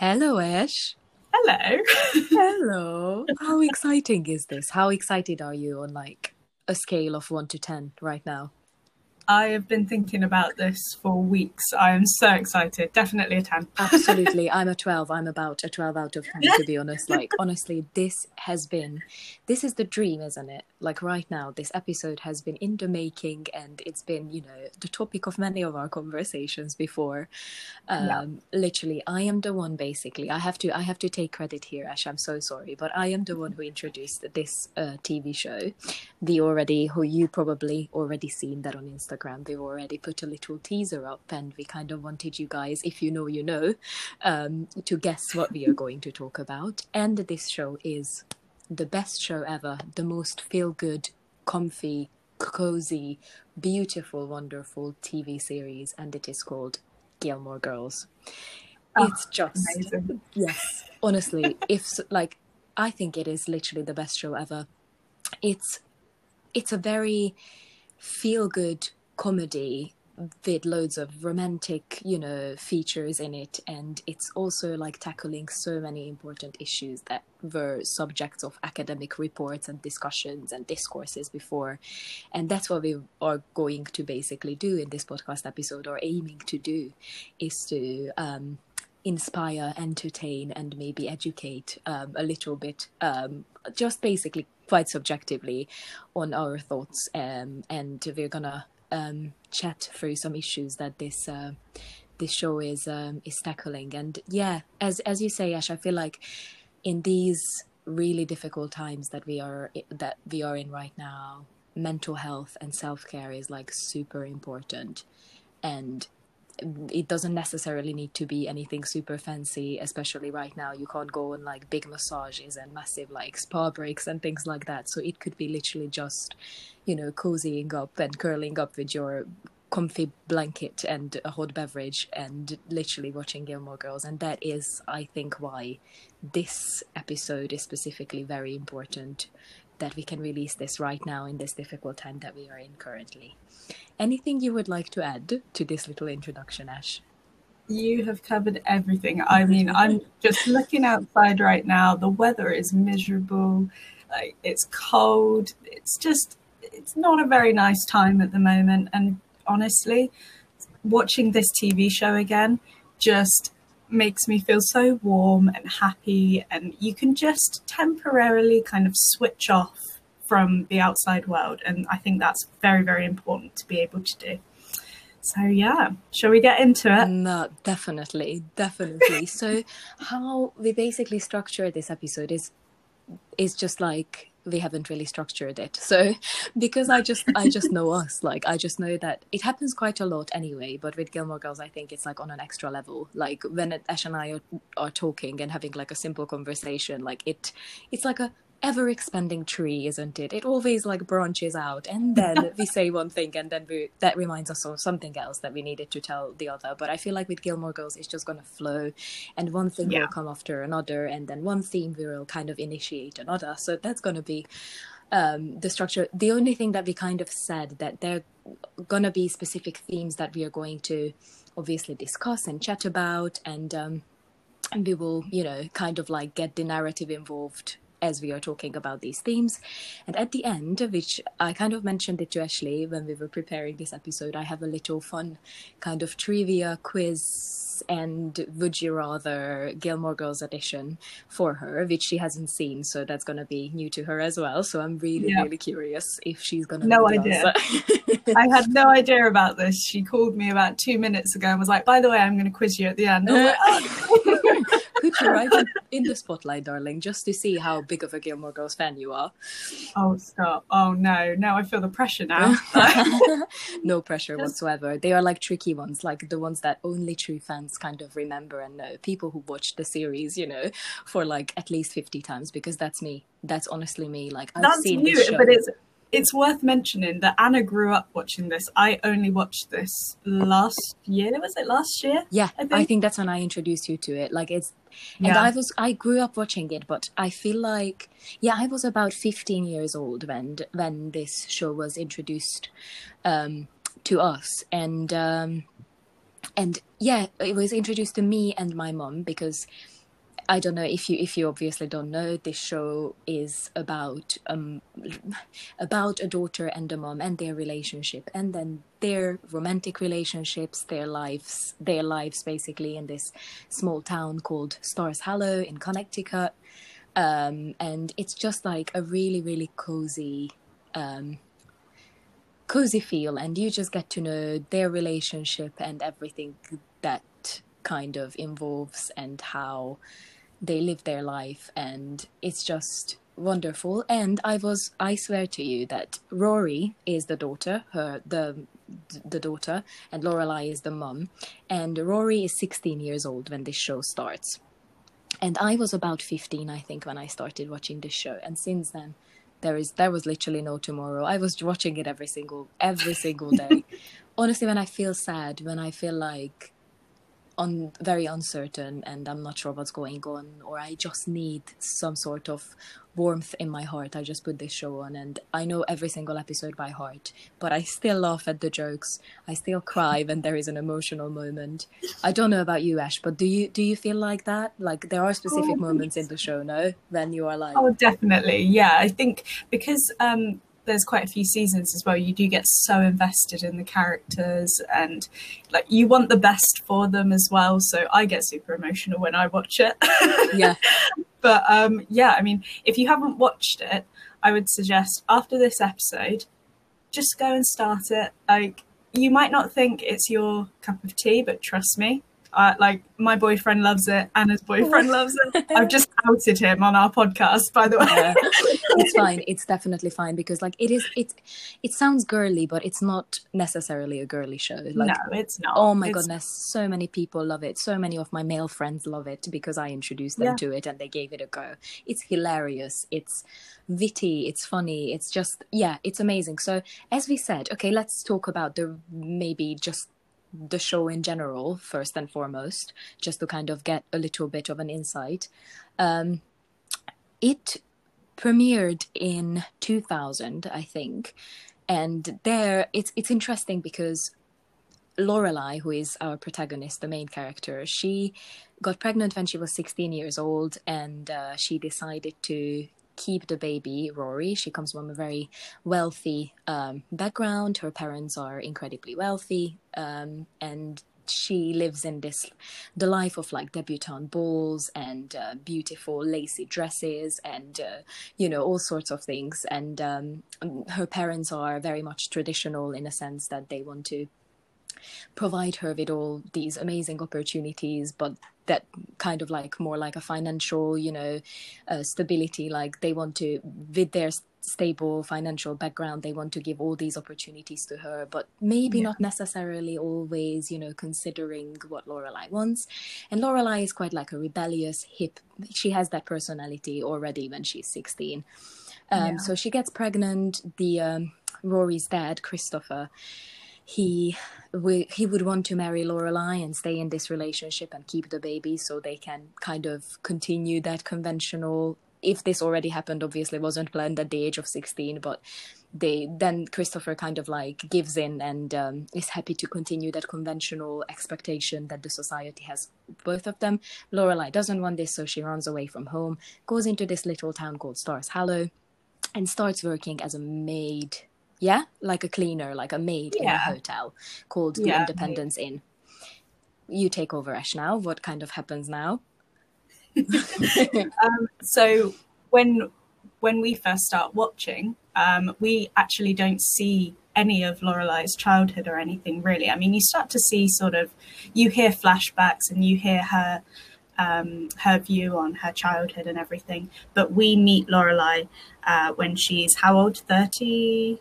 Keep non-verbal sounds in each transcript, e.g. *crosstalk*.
Hello, Ash. Hello. Hello. *laughs* How exciting is this? How excited are you on like a scale of 1 to 10 right now? I have been thinking about this for weeks. I am so excited. Definitely a 10. Absolutely. *laughs* I'm a 12. I'm about a 12 out of 10 to be honest. *laughs* Like honestly, this has been this is the dream, isn't it? Like right now, this episode has been in the making and it's been, you know, the topic of many of our conversations before. Um Yeah. literally I am the one basically. I have to I have to take credit here, Ash. I'm so sorry, but I am the one who introduced this uh, TV show. The already who you probably already seen that on Instagram. They've already put a little teaser up and we kind of wanted you guys, if you know you know, um, to guess what we are *laughs* going to talk about. And this show is the best show ever, the most feel good, comfy, cozy, beautiful, wonderful TV series, and it is called Gilmore Girls. Oh, it's just Amazing. yes, honestly, *laughs* if like I think it is literally the best show ever. It's it's a very feel good comedy with loads of romantic, you know, features in it. And it's also like tackling so many important issues that were subjects of academic reports and discussions and discourses before. And that's what we are going to basically do in this podcast episode, or aiming to do, is to um, inspire, entertain, and maybe educate um, a little bit, um, just basically quite subjectively on our thoughts. Um, and we're gonna um, chat through some issues that this uh, this show is um, is tackling. And yeah, as as you say, Ash, I feel like in these really difficult times that we are that we are in right now, mental health and self care is like super important, and it doesn't necessarily need to be anything super fancy especially right now. You can't go on like big massages and massive like spa breaks and things like that. So it could be literally just you know cozying up and curling up with your comfy blanket and a hot beverage and literally watching Gilmore Girls. And that is I think why this episode is specifically very important that we can release this right now in this difficult time that we are in currently. Anything you would like to add to this little introduction, Ash? You have covered everything. I mean, I'm just looking outside right now. The weather is miserable. Like it's cold. It's just it's not a very nice time at the moment and honestly, watching this TV show again just makes me feel so warm and happy and you can just temporarily kind of switch off from the outside world and I think that's very very important to be able to do. So yeah, shall we get into it? No, definitely, definitely. so, *laughs* how we basically structure this episode is is just like we haven't really structured it. So, because I just I just know *laughs* us, like I just know that it happens quite a lot anyway. But with Gilmore Girls, I think it's like on an extra level. Like when Ash and I are, are talking and having like a simple conversation, like it it's like a ever expanding tree isn't it? It always like branches out and then *laughs* we say one thing and then we that reminds us of something else that we needed to tell the other. But i feel like with gilmore girls it's just gonna flow and one thing Yeah. will come after another and then one theme we will kind of initiate another. So that's gonna be um the structure. The only thing that we kind of said that there gonna be specific themes that we are going to obviously discuss and chat about and um and we will you know kind of like get the narrative involved as we are talking about these themes and at the end which i kind of mentioned it to ashley when we were preparing this episode i have a little fun kind of trivia quiz and would you rather gilmore girls edition for her which she hasn't seen so that's going to be new to her as well so i'm really Yeah. really curious if she's going to No idea. *laughs* I had no idea about this. She called me about two minutes ago and was like, "By the way, I'm going to quiz you at the end." *laughs* Oh. *laughs* I was like, could you write it in the spotlight darling just to see how big of a gilmore girls fan you are oh, stop! Oh no, no, I feel the pressure now. *laughs* *laughs* no pressure whatsoever. They are like tricky ones, like the ones that only true fans kind of remember and know. People who watched the series, you know, for like at least 50 times, because that's me. That's honestly me. Like, I've That's seen you, but it's it's worth mentioning that Anna grew up watching this. I only watched this last year. Was it last year? yeah, I I think- think. that's when I introduced you to it. Like, it's, and Yeah. I was, I grew up watching it, but I feel like, yeah, I was about 15 years old when, when this show was introduced, um, to us. And, um, and yeah, it was introduced to me and my mom because I don't know if you if you obviously don't know this show is about um about a daughter and a mom and their relationship and then their romantic relationships their lives their lives basically in this small town called Stars Hollow in Connecticut. Um, and it's just like a really really cozy um, cozy feel and you just get to know their relationship and everything that kind of involves and how they live their life and it's just wonderful. And i was i swear to you that rory is the daughter her the the daughter and lorelai is the mum. And rory is 16 years old when this show starts. And i was about 15 i think when i started watching this show. And since then there is there was literally no tomorrow. I was watching it every single every single day. *laughs* Honestly when i feel sad when i feel like un, very uncertain and I'm not sure what's going on, or I just need some sort of warmth in my heart, I just put this show on and I know every single episode by heart, but I still laugh at the jokes. I still cry when there is an emotional moment. I don't know about you, Ash, but do you do you feel like that? Like there are specific oh, moments in the show, no? When you are like Oh definitely. Yeah. I think because um there's quite a few seasons as well. You do get so invested in the characters and like you want the best for them as well. So i get super emotional when i watch it. *laughs* Yeah. But um yeah i mean if you haven't watched it i would suggest after this episode just go and start it. Like you might not think it's your cup of tea but trust me uh, like my boyfriend loves it, Anna's boyfriend *laughs* loves it. I've just outed him on our podcast, by the way. Yeah. *laughs* it's fine. It's definitely fine because like it is. It it sounds girly, but it's not necessarily a girly show. Like, no, it's not. Oh my it's... goodness, so many people love it. So many of my male friends love it because I introduced them yeah. to it and they gave it a go. It's hilarious. It's witty. It's funny. It's just yeah, it's amazing. So as we said, okay, let's talk about the maybe just the show in general first and foremost just to kind of get a little bit of an insight. Um, it premiered in 2000 i think. And there it's it's interesting because Lorelai, who is our protagonist, the main character, she got pregnant when she was 16 years old, and uh, she decided to keep the baby, Rory. She comes from a very wealthy um, background. Her parents are incredibly wealthy, um, and she lives in this the life of like debutante balls and uh, beautiful lacy dresses and uh, you know all sorts of things and um, her parents are very much traditional in a sense that they want to provide her with all these amazing opportunities but that kind of like more like a financial you know uh, stability like they want to with their stable financial background they want to give all these opportunities to her but maybe yeah. not necessarily always you know considering what lorelai wants and lorelai is quite like a rebellious hip she has that personality already when she's 16 um, yeah. so she gets pregnant the um, rory's dad christopher he he would want to marry Lorelai and stay in this relationship and keep the baby so they can kind of continue that conventional if this already happened obviously wasn't planned at the age of 16 but they then christopher kind of like gives in and um, is happy to continue that conventional expectation that the society has both of them. Lorelai doesn't want this so she runs away from home goes into this little town called stars hollow and starts working as a maid yeah, like a cleaner, like a maid yeah. in a hotel called the yeah, Independence maybe. Inn. You take over, Ash. Now, what kind of happens now? *laughs* um, so when when we first start watching, um, we actually don't see any of Lorelai's childhood or anything really. I mean, you start to see sort of, you hear flashbacks and you hear her um, her view on her childhood and everything. But we meet Lorelai uh, when she's how old? Thirty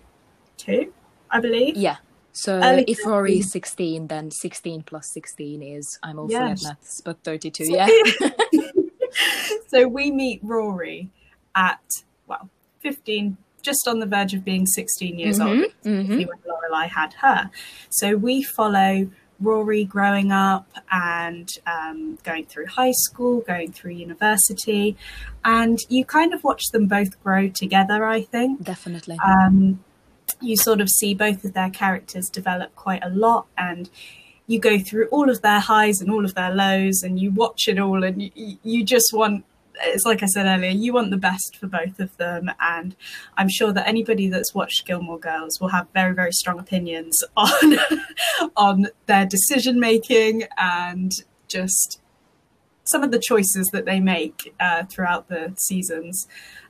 two, I believe. Yeah. So Early if Rory is 16, then 16 plus 16 is, I'm also yes. at maths, but 32, yeah. *laughs* *laughs* so we meet Rory at, well, 15, just on the verge of being 16 years mm-hmm, old, mm-hmm. when Lorelai had her. So we follow Rory growing up and um, going through high school, going through university, and you kind of watch them both grow together, I think. Definitely. Um, you sort of see both of their characters develop quite a lot and you go through all of their highs and all of their lows and you watch it all and you, you just want it's like I said earlier, you want the best for both of them. And I'm sure that anybody that's watched Gilmore Girls will have very, very strong opinions *laughs* on on their decision making and just some of the choices that they make uh, throughout the seasons,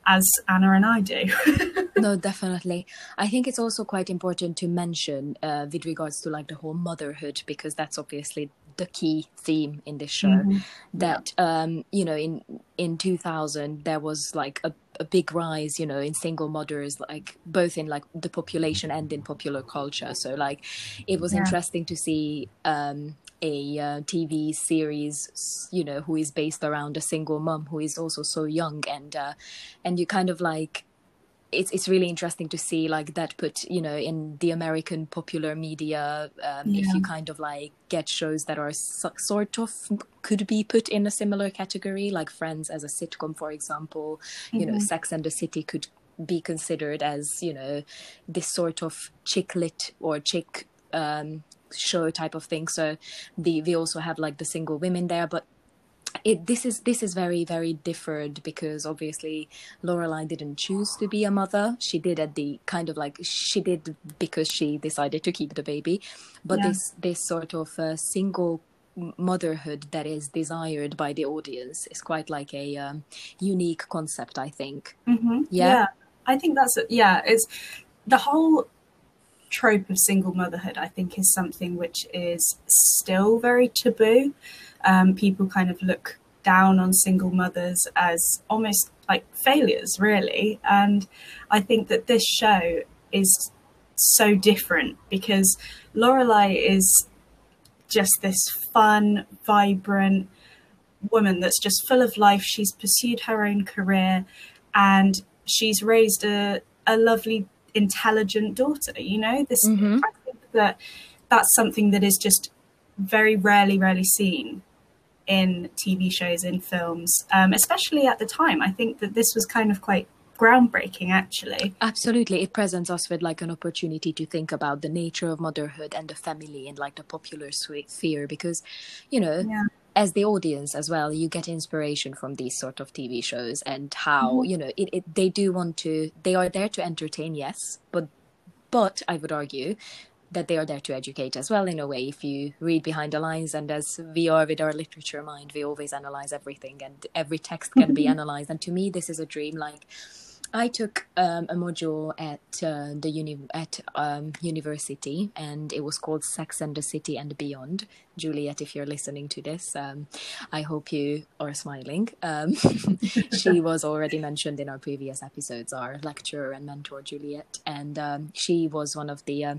as Anna and I do. *laughs* no, definitely. I think it's also quite important to mention uh, with regards to like the whole motherhood because that's obviously the key theme in this show. Mm-hmm. That yeah. um, you know, in in 2000 there was like a a big rise you know in single mothers like both in like the population and in popular culture so like it was yeah. interesting to see um a uh, TV series, you know, who is based around a single mom who is also so young, and uh, and you kind of like it's it's really interesting to see like that put you know in the American popular media um, yeah. if you kind of like get shows that are so, sort of could be put in a similar category like Friends as a sitcom for example mm-hmm. you know mm-hmm. Sex and the City could be considered as you know this sort of chick lit or chick um, show type of thing. So the we also have like the single women there, but it this is this is very very different because obviously Lorelai didn't choose to be a mother. She did at the kind of like she did because she decided to keep the baby, but yeah. this this sort of uh, single motherhood that is desired by the audience is quite like a um, unique concept. I think. Mm-hmm. Yeah? yeah, I think that's yeah. It's the whole trope of single motherhood, I think, is something which is still very taboo. Um, people kind of look down on single mothers as almost like failures, really. And I think that this show is so different because Lorelai is just this fun, vibrant woman that's just full of life. She's pursued her own career and she's raised a, a lovely intelligent daughter you know? This mm-hmm. i think that that's something that is just very rarely rarely seen in tv shows in films um, especially at the time. I think that this was kind of quite groundbreaking actually. Absolutely. It presents us with like an opportunity to think about the nature of motherhood and the family and like the popular sphere because you know yeah as the audience as well you get inspiration from these sort of tv shows and how mm-hmm. you know it, it, they do want to they are there to entertain yes but but i would argue that they are there to educate as well in a way. If you read behind the lines and as we are with our literature mind we always analyze everything and every text can be analyzed. And to me this is a dream like I took um, a module at uh, the uni at um, university, and it was called Sex and the City and Beyond. Juliet, if you're listening to this, um, I hope you are smiling. Um, *laughs* she *laughs* was already mentioned in our previous episodes, our lecturer and mentor, Juliet, and um, she was one of the uh,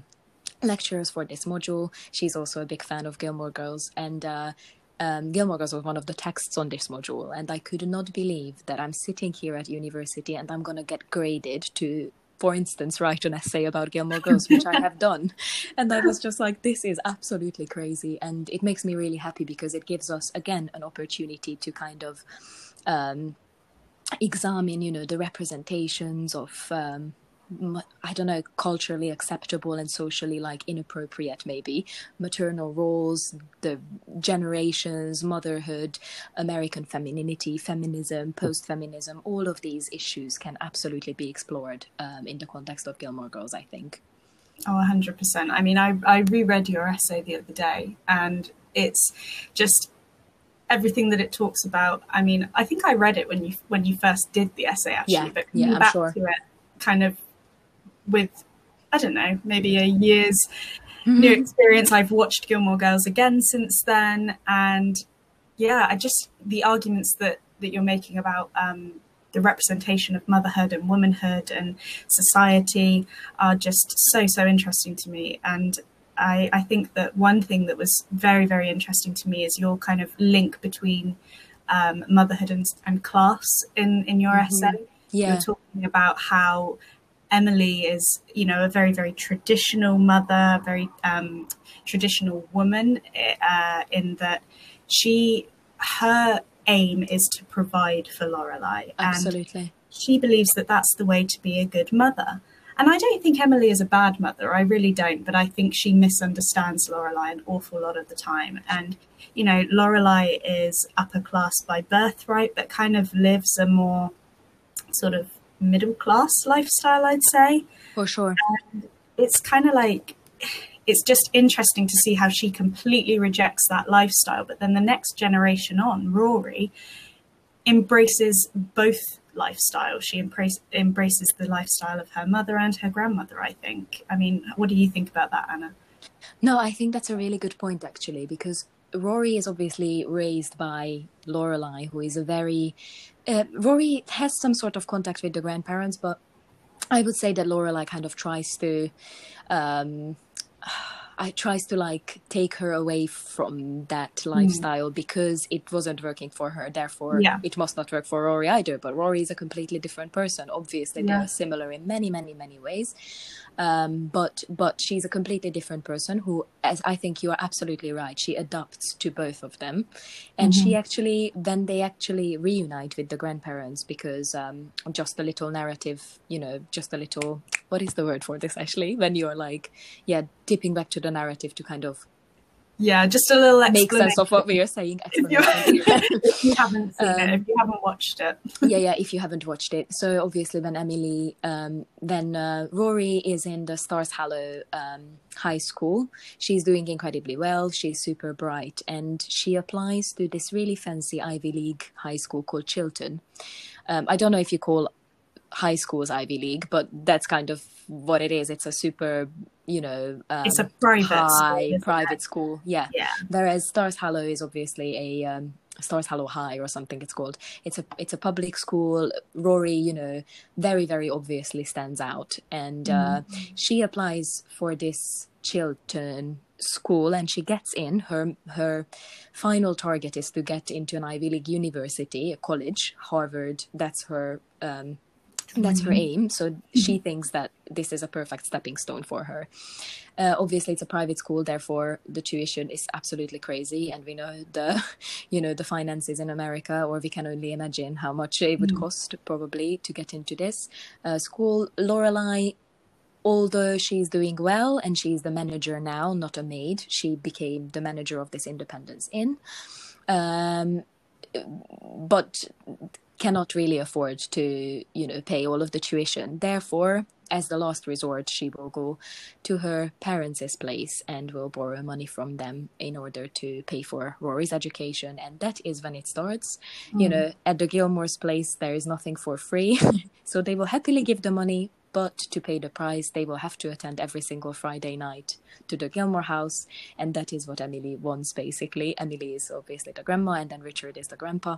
lecturers for this module. She's also a big fan of Gilmore Girls, and uh, um, Gilmore Girls was one of the texts on this module, and I could not believe that I'm sitting here at university and I'm gonna get graded to, for instance, write an essay about Gilmore Girls, which I have *laughs* done. And I was just like, this is absolutely crazy, and it makes me really happy because it gives us again an opportunity to kind of um, examine, you know, the representations of um, I don't know, culturally acceptable and socially like inappropriate, maybe maternal roles, the generations, motherhood, American femininity, feminism, post feminism, all of these issues can absolutely be explored um, in the context of Gilmore Girls, I think. Oh, 100%. I mean, I, I reread your essay the other day and it's just everything that it talks about. I mean, I think I read it when you when you first did the essay actually, yeah, but yeah, back sure. to it kind of with I don't know, maybe a year's mm-hmm. new experience. I've watched Gilmore Girls again since then, and yeah, I just the arguments that that you're making about um, the representation of motherhood and womanhood and society are just so so interesting to me. And I, I think that one thing that was very very interesting to me is your kind of link between um, motherhood and, and class in in your mm-hmm. essay. Yeah. You're talking about how Emily is, you know, a very, very traditional mother, very um, traditional woman, uh, in that she, her aim is to provide for Lorelai. Absolutely. She believes that that's the way to be a good mother. and I don't think Emily is a bad mother. I really don't. But I think she misunderstands Lorelai an awful lot of the time. And you know, Lorelai is upper class by birthright, but kind of lives a more sort of middle class lifestyle, I'd say. For sure. And it's kind of like it's just interesting to see how she completely rejects that lifestyle. But then the next generation on, Rory, embraces both lifestyles. She embrace, embraces the lifestyle of her mother and her grandmother, I think. I mean, what do you think about that, Anna? No, I think that's a really good point, actually, because Rory is obviously raised by Lorelai, who is a very. Uh, Rory has some sort of contact with the grandparents, but I would say that Lorelai kind of tries to. Um, *sighs* I tries to like take her away from that mm. lifestyle mm. because it wasn't working for her. Therefore, yeah. it must not work for Rory either. But Rory is a completely different person. Obviously, yeah. they are similar in many, many, many ways. Um, but but she's a completely different person who, as I think you are absolutely right, she adapts to both of them, and mm-hmm. she actually then they actually reunite with the grandparents because um, just a little narrative, you know, just a little what is the word for this actually when you're like yeah dipping back to the narrative to kind of yeah, just a little make sense of what we are saying. If you, *laughs* if you, haven't seen um, it, if you haven't watched it, *laughs* yeah, yeah. If you haven't watched it, so obviously when Emily, um, then uh, Rory is in the Stars Hollow um, High School. She's doing incredibly well. She's super bright, and she applies to this really fancy Ivy League high school called Chilton. Um, I don't know if you call high schools Ivy League, but that's kind of what it is. It's a super, you know, um, it's a private high school, private it? school. Yeah. Yeah. Whereas Stars Hollow is obviously a um, Stars Hollow High or something. It's called. It's a it's a public school. Rory, you know, very very obviously stands out, and uh, mm-hmm. she applies for this Chilton school and she gets in her her final target is to get into an ivy league university a college harvard that's her um, that's her mm-hmm. aim so she mm-hmm. thinks that this is a perfect stepping stone for her uh, obviously it's a private school therefore the tuition is absolutely crazy and we know the *laughs* you know the finances in america or we can only imagine how much it would mm. cost probably to get into this uh, school lorelai although she's doing well and she's the manager now not a maid she became the manager of this independence inn um, but cannot really afford to you know pay all of the tuition. Therefore as the last resort she will go to her parents' place and will borrow money from them in order to pay for rory's education. And that is when it starts. Mm. you know at the gilmore's place there is nothing for free. *laughs* So they will happily give the money but to pay the price they will have to attend every single friday night to the gilmore house. And that is what emily wants basically. Emily is obviously the grandma and then richard is the grandpa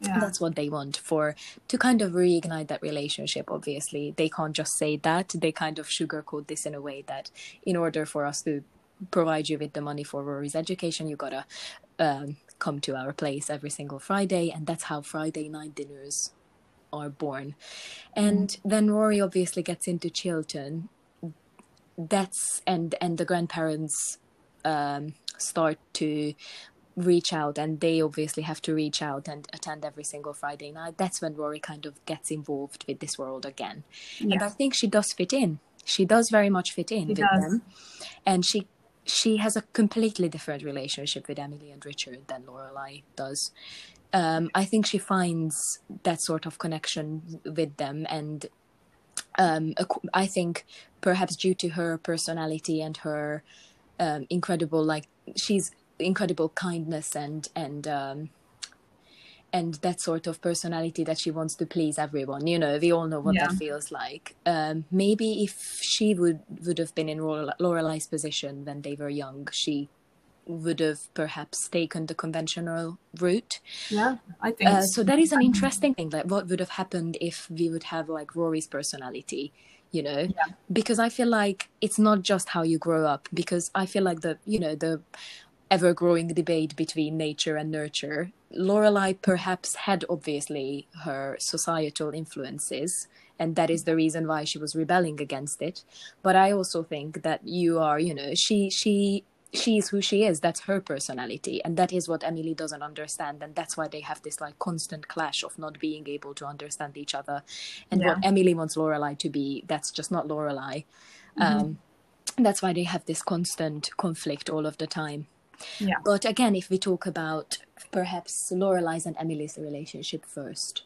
yeah. that's what they want for to kind of reignite that relationship obviously they can't just say that they kind of sugarcoat this in a way that in order for us to provide you with the money for rory's education you gotta um, come to our place every single friday and that's how friday night dinners are born and mm. then rory obviously gets into chilton that's and and the grandparents um, start to reach out and they obviously have to reach out and attend every single friday night. That's when rory kind of gets involved with this world again. Yeah. and i think she does fit in. She does very much fit in she with does. them. And she she has a completely different relationship with emily and richard than lorelai does. Um, i think she finds that sort of connection with them and um, i think perhaps due to her personality and her um, incredible like she's incredible kindness and and um, and that sort of personality that she wants to please everyone. You know, we all know what yeah. that feels like. Um, maybe if she would would have been in Lorelai's position when they were young, she would have perhaps taken the conventional route. Yeah, I think uh, so. That is an interesting thing. Like, what would have happened if we would have like Rory's personality? You know, yeah. because I feel like it's not just how you grow up. Because I feel like the you know the ever growing debate between nature and nurture. Lorelai perhaps had obviously her societal influences, and that is the reason why she was rebelling against it. But I also think that you are, you know, she she she is who she is that's her personality and that is what emily doesn't understand and that's why they have this like constant clash of not being able to understand each other and Yeah. what emily wants lorelai to be that's just not lorelai Mm-hmm. um that's why they have this constant conflict all of the time Yeah. but again if we talk about perhaps lorelai's and emily's relationship first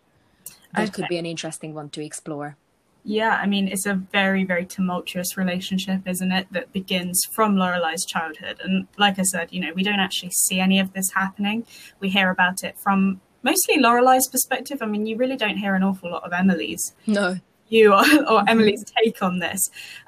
that could be an interesting one to explore Yeah, I mean, it's a very, very tumultuous relationship, isn't it? That begins from Lorelai's childhood. And like I said, you know, we don't actually see any of this happening. We hear about it from mostly Lorelai's perspective. I mean, you really don't hear an awful lot of Emily's no you or, or Emily's take on this.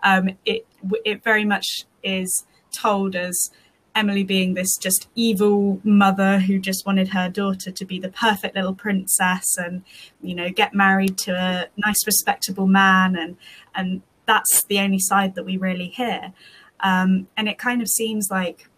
Um, it it very much is told as Emily being this just evil mother who just wanted her daughter to be the perfect little princess and you know get married to a nice respectable man and and that's the only side that we really hear. Um, and it kind of seems like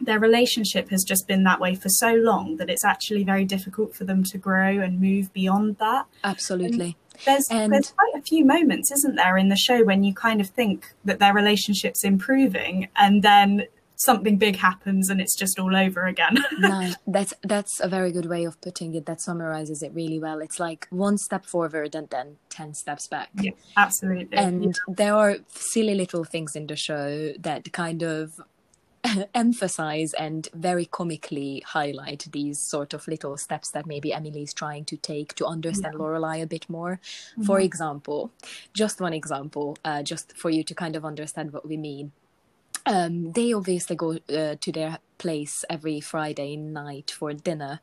their relationship has just been that way for so long that it's actually very difficult for them to grow and move beyond that absolutely there's And- there's quite a few moments, isn't there, in the show when you kind of think that their relationship's improving, and then something big happens and it's just all over again. *laughs* no, that's that's a very good way of putting it. That summarizes it really well. It's like one step forward and then ten steps back. yeah, absolutely. And there are silly little things in the show that kind of *laughs* emphasize and very comically highlight these sort of little steps that maybe Emily's trying to take to understand Lorelai a bit more. For example, just one example, uh, just for you to kind of understand what we mean. Um, they obviously go uh, to their place every Friday night for dinner,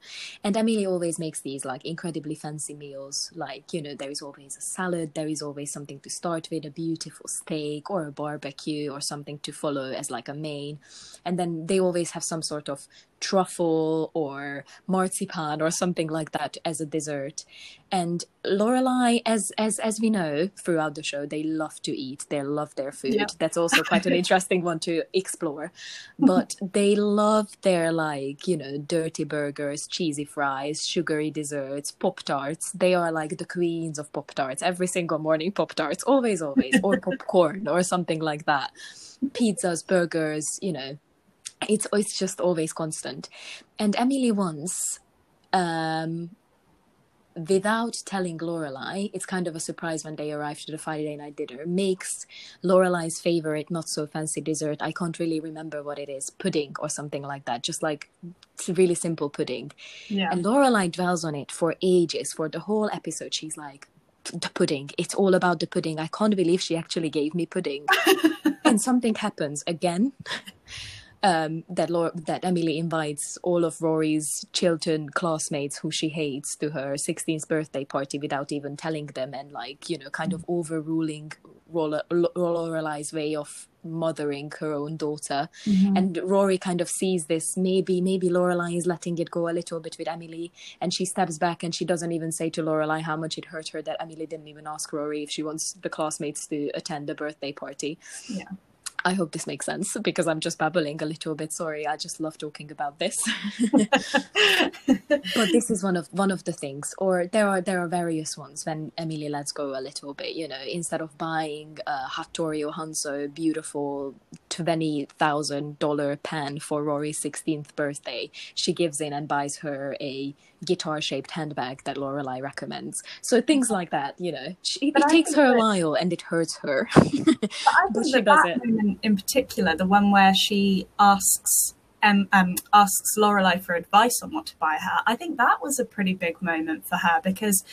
and Emily always makes these like incredibly fancy meals. Like you know, there is always a salad, there is always something to start with, a beautiful steak or a barbecue or something to follow as like a main, and then they always have some sort of truffle or marzipan or something like that as a dessert. And Lorelai, as as as we know throughout the show, they love to eat. They love their food. Yeah. That's also quite an *laughs* interesting one to explore. But they love their like you know dirty burgers, cheesy fries, sugary desserts, pop tarts. They are like the queens of pop tarts. Every single morning, pop tarts, always, always, or *laughs* popcorn or something like that. Pizzas, burgers, you know, it's it's just always constant. And Emily once, um, without telling Lorelai, it's kind of a surprise when they arrive to the Friday night dinner. Makes Lorelai's favorite not so fancy dessert. I can't really remember what it is, pudding or something like that. Just like it's a really simple pudding. yeah. And Lorelai dwells on it for ages. For the whole episode, she's like, the pudding. It's all about the pudding. I can't believe she actually gave me pudding. *laughs* and something happens again. Um, that Laura, that Emily invites all of Rory's Chilton classmates who she hates to her 16th birthday party without even telling them, and like you know, kind of overruling Rola- Lo- Lorelai's way of mothering her own daughter. And Rory kind of sees this. Maybe maybe Lorelai is letting it go a little bit with Emily, and she steps back and she doesn't even say to Lorelai how much it hurt her that Emily didn't even ask Rory if she wants the classmates to attend the birthday party. Yeah. I hope this makes sense because I'm just babbling a little bit. Sorry, I just love talking about this. *laughs* but this is one of one of the things, or there are there are various ones when Emily lets go a little bit. You know, instead of buying a Hattori Hanzo beautiful twenty thousand dollar pen for Rory's sixteenth birthday, she gives in and buys her a guitar shaped handbag that Lorelai recommends. So things like that, you know, she, it takes her a while and it hurts her. *laughs* But I But she that, does that it. moment in particular, the one where she asks um, um, asks Lorelai for advice on what to buy her, I think that was a pretty big moment for her because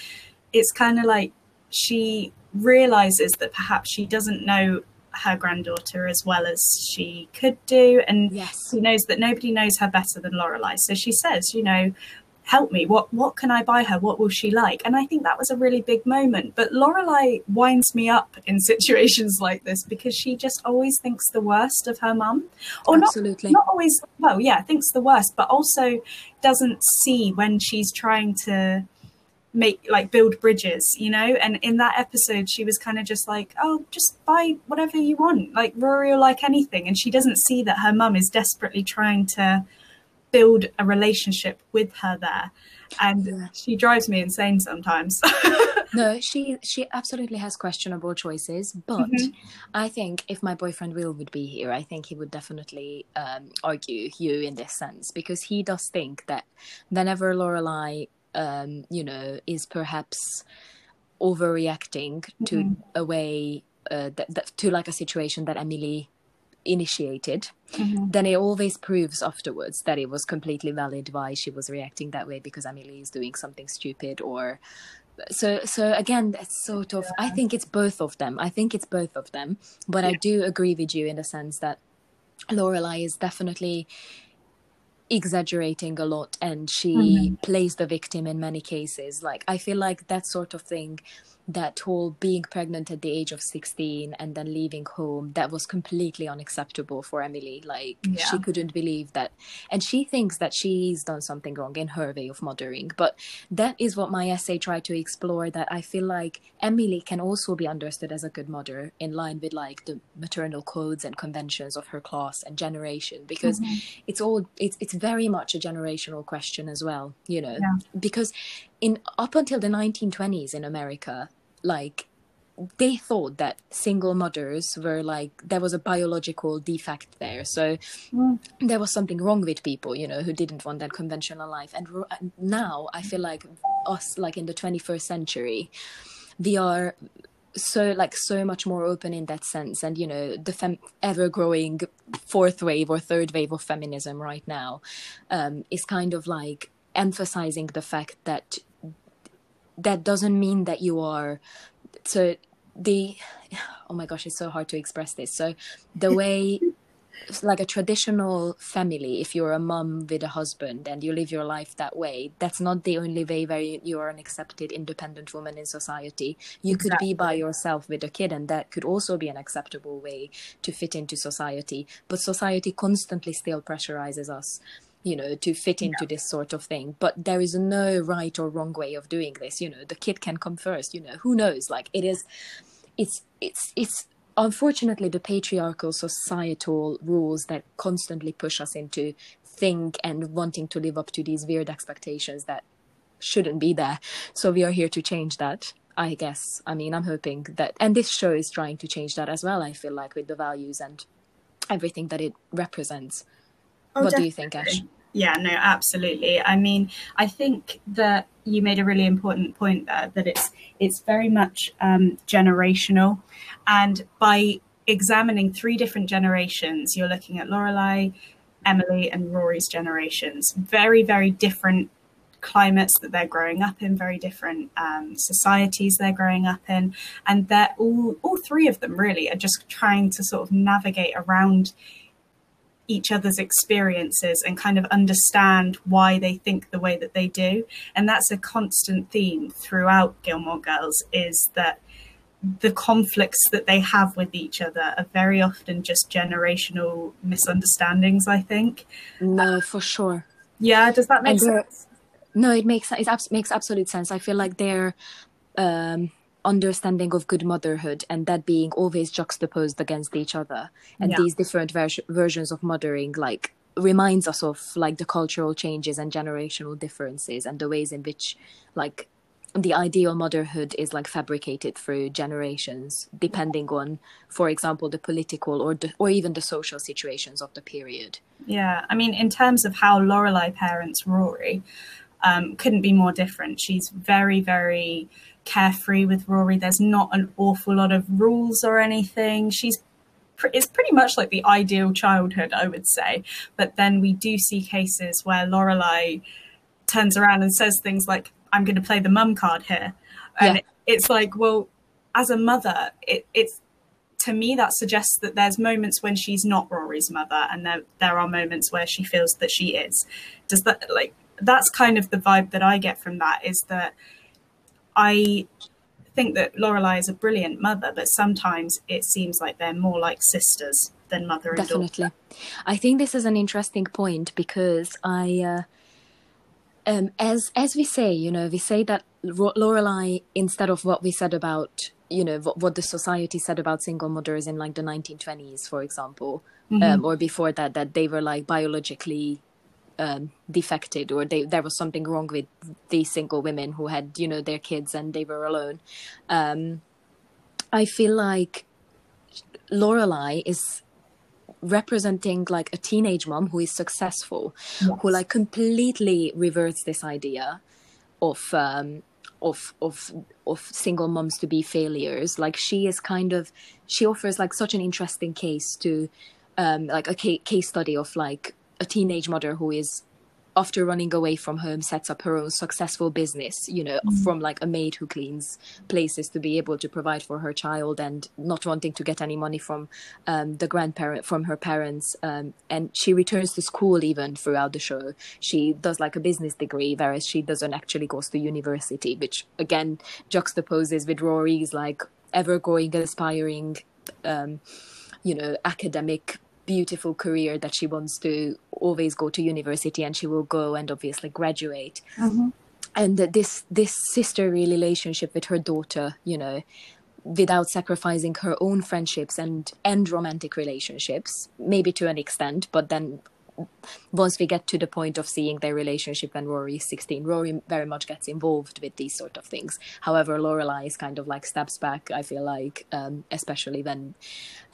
it's kind of like she realizes that perhaps she doesn't know her granddaughter as well as she could do, and yes. she knows that nobody knows her better than Lorelai. So she says, you know, help me. What what can I buy her? What will she like? And I think that was a really big moment. But Lorelai winds me up in *laughs* situations like this because she just always thinks the worst of her mum, or not Absolutely. not always. Well, yeah, thinks the worst, but also doesn't see when she's trying to make like build bridges you know and in that episode she was kind of just like oh just buy whatever you want like rory will like anything and she doesn't see that her mum is desperately trying to build a relationship with her there and Yeah. she drives me insane sometimes *laughs* No, she she absolutely has questionable choices, but Mhm. I think if my boyfriend Will would be here, I think he would definitely um, argue you in this sense because he does think that whenever Lorelai, um, you know, is perhaps overreacting to Mhm. a way uh, that, that to like a situation that Emily initiated, Mhm. then it always proves afterwards that it was completely valid why she was reacting that way because Emily is doing something stupid or so so again that's sort of I think it's both of them. I think it's both of them. But I do agree with you in the sense that Lorelai is definitely exaggerating a lot and she Mhm. plays the victim in many cases. Like I feel like that sort of thing that whole being pregnant at the age of 16 and then leaving home that was completely unacceptable for emily like Yeah. she couldn't believe that and she thinks that she's done something wrong in her way of mothering but that is what my essay tried to explore that i feel like emily can also be understood as a good mother in line with like the maternal codes and conventions of her class and generation because Mhm. it's all it's it's very much a generational question as well you know Yeah. because in up until the 1920s in america like they thought that single mothers were like there was a biological defect there. So Mm. there was something wrong with people you know who didn't want that conventional life. And r- now i feel like us like in the 21st century we are so like so much more open in that sense. And you know the fem- ever growing fourth wave or third wave of feminism right now um, is kind of like emphasizing the fact that that doesn't mean that you are so the oh my gosh it's so hard to express this. So the *laughs* way like a traditional family if you're a mom with a husband and you live your life that way that's not the only way where you, you are an accepted independent woman in society. You could be by yourself with a kid and that could also be an acceptable way to fit into society but society constantly still pressurizes us you know to fit into yeah. this sort of thing. But there is no right or wrong way of doing this. You know the kid can come first you know. Who knows? Like it is it's it's it's unfortunately the patriarchal societal rules that constantly push us into think and wanting to live up to these weird expectations that shouldn't be there. So we are here to change that i guess. I mean i'm hoping that and this show is trying to change that as well i feel like with the values and everything that it represents. Oh, what definitely. do you think ash yeah no absolutely. I mean i think that you made a really important point there that it's it's very much um, generational. And by examining three different generations you're looking at lorelai emily and rory's generations. Very very different climates that they're growing up in very different um, societies they're growing up in. And they're all all three of them really are just trying to sort of navigate around each other's experiences and kind of understand why they think the way that they do. And that's a constant theme throughout gilmore girls is that the conflicts that they have with each other are very often just generational misunderstandings i think. No for sure. Yeah does that make and sense? no it makes it makes absolute sense. I feel like they're um understanding of good motherhood and that being always juxtaposed against each other. And yeah. these different ver- versions of mothering like reminds us of like the cultural changes and generational differences and the ways in which like the ideal motherhood is like fabricated through generations depending on for example the political or the, or even the social situations of the period. Yeah i mean in terms of how lorelai parents rory um, couldn't be more different. She's very very carefree with Rory. There's not an awful lot of rules or anything. She's it's pretty much like the ideal childhood, I would say. But then we do see cases where Lorelai turns around and says things like, "I'm going to play the mum card here," and yeah. it's like, well, as a mother, it, it's to me that suggests that there's moments when she's not Rory's mother, and there there are moments where she feels that she is. Does that like that's kind of the vibe that I get from that is that I think that Lorelai is a brilliant mother, but sometimes it seems like they're more like sisters than mother and Definitely. daughter. I think this is an interesting point because I, uh, um, as as we say, you know, we say that Lorelai, instead of what we said about, you know, what, what the society said about single mothers in like the 1920s, for example, mm-hmm. um, or before that, that they were like biologically um, defected or they, there was something wrong with these single women who had you know their kids and they were alone um, i feel like lorelai is representing like a teenage mom who is successful Yes. who like completely reverts this idea of um of of of single moms to be failures like she is kind of she offers like such an interesting case to um like a case study of like a teenage mother who is after running away from home sets up her own successful business you know from like a maid who cleans places to be able to provide for her child and not wanting to get any money from um, the grandparent from her parents um, and she returns to school even throughout the show. She does like a business degree whereas she doesn't actually goes to university which again juxtaposes with rory's like ever growing aspiring um, you know academic beautiful career that she wants to always go to university and she will go and obviously graduate Mhm. and that this this sisterly relationship with her daughter you know without sacrificing her own friendships and and romantic relationships maybe to an extent but then once we get to the point of seeing their relationship when Rory is 16, Rory very much gets involved with these sort of things. However, Lorelai is kind of like steps back. I feel like, um, especially when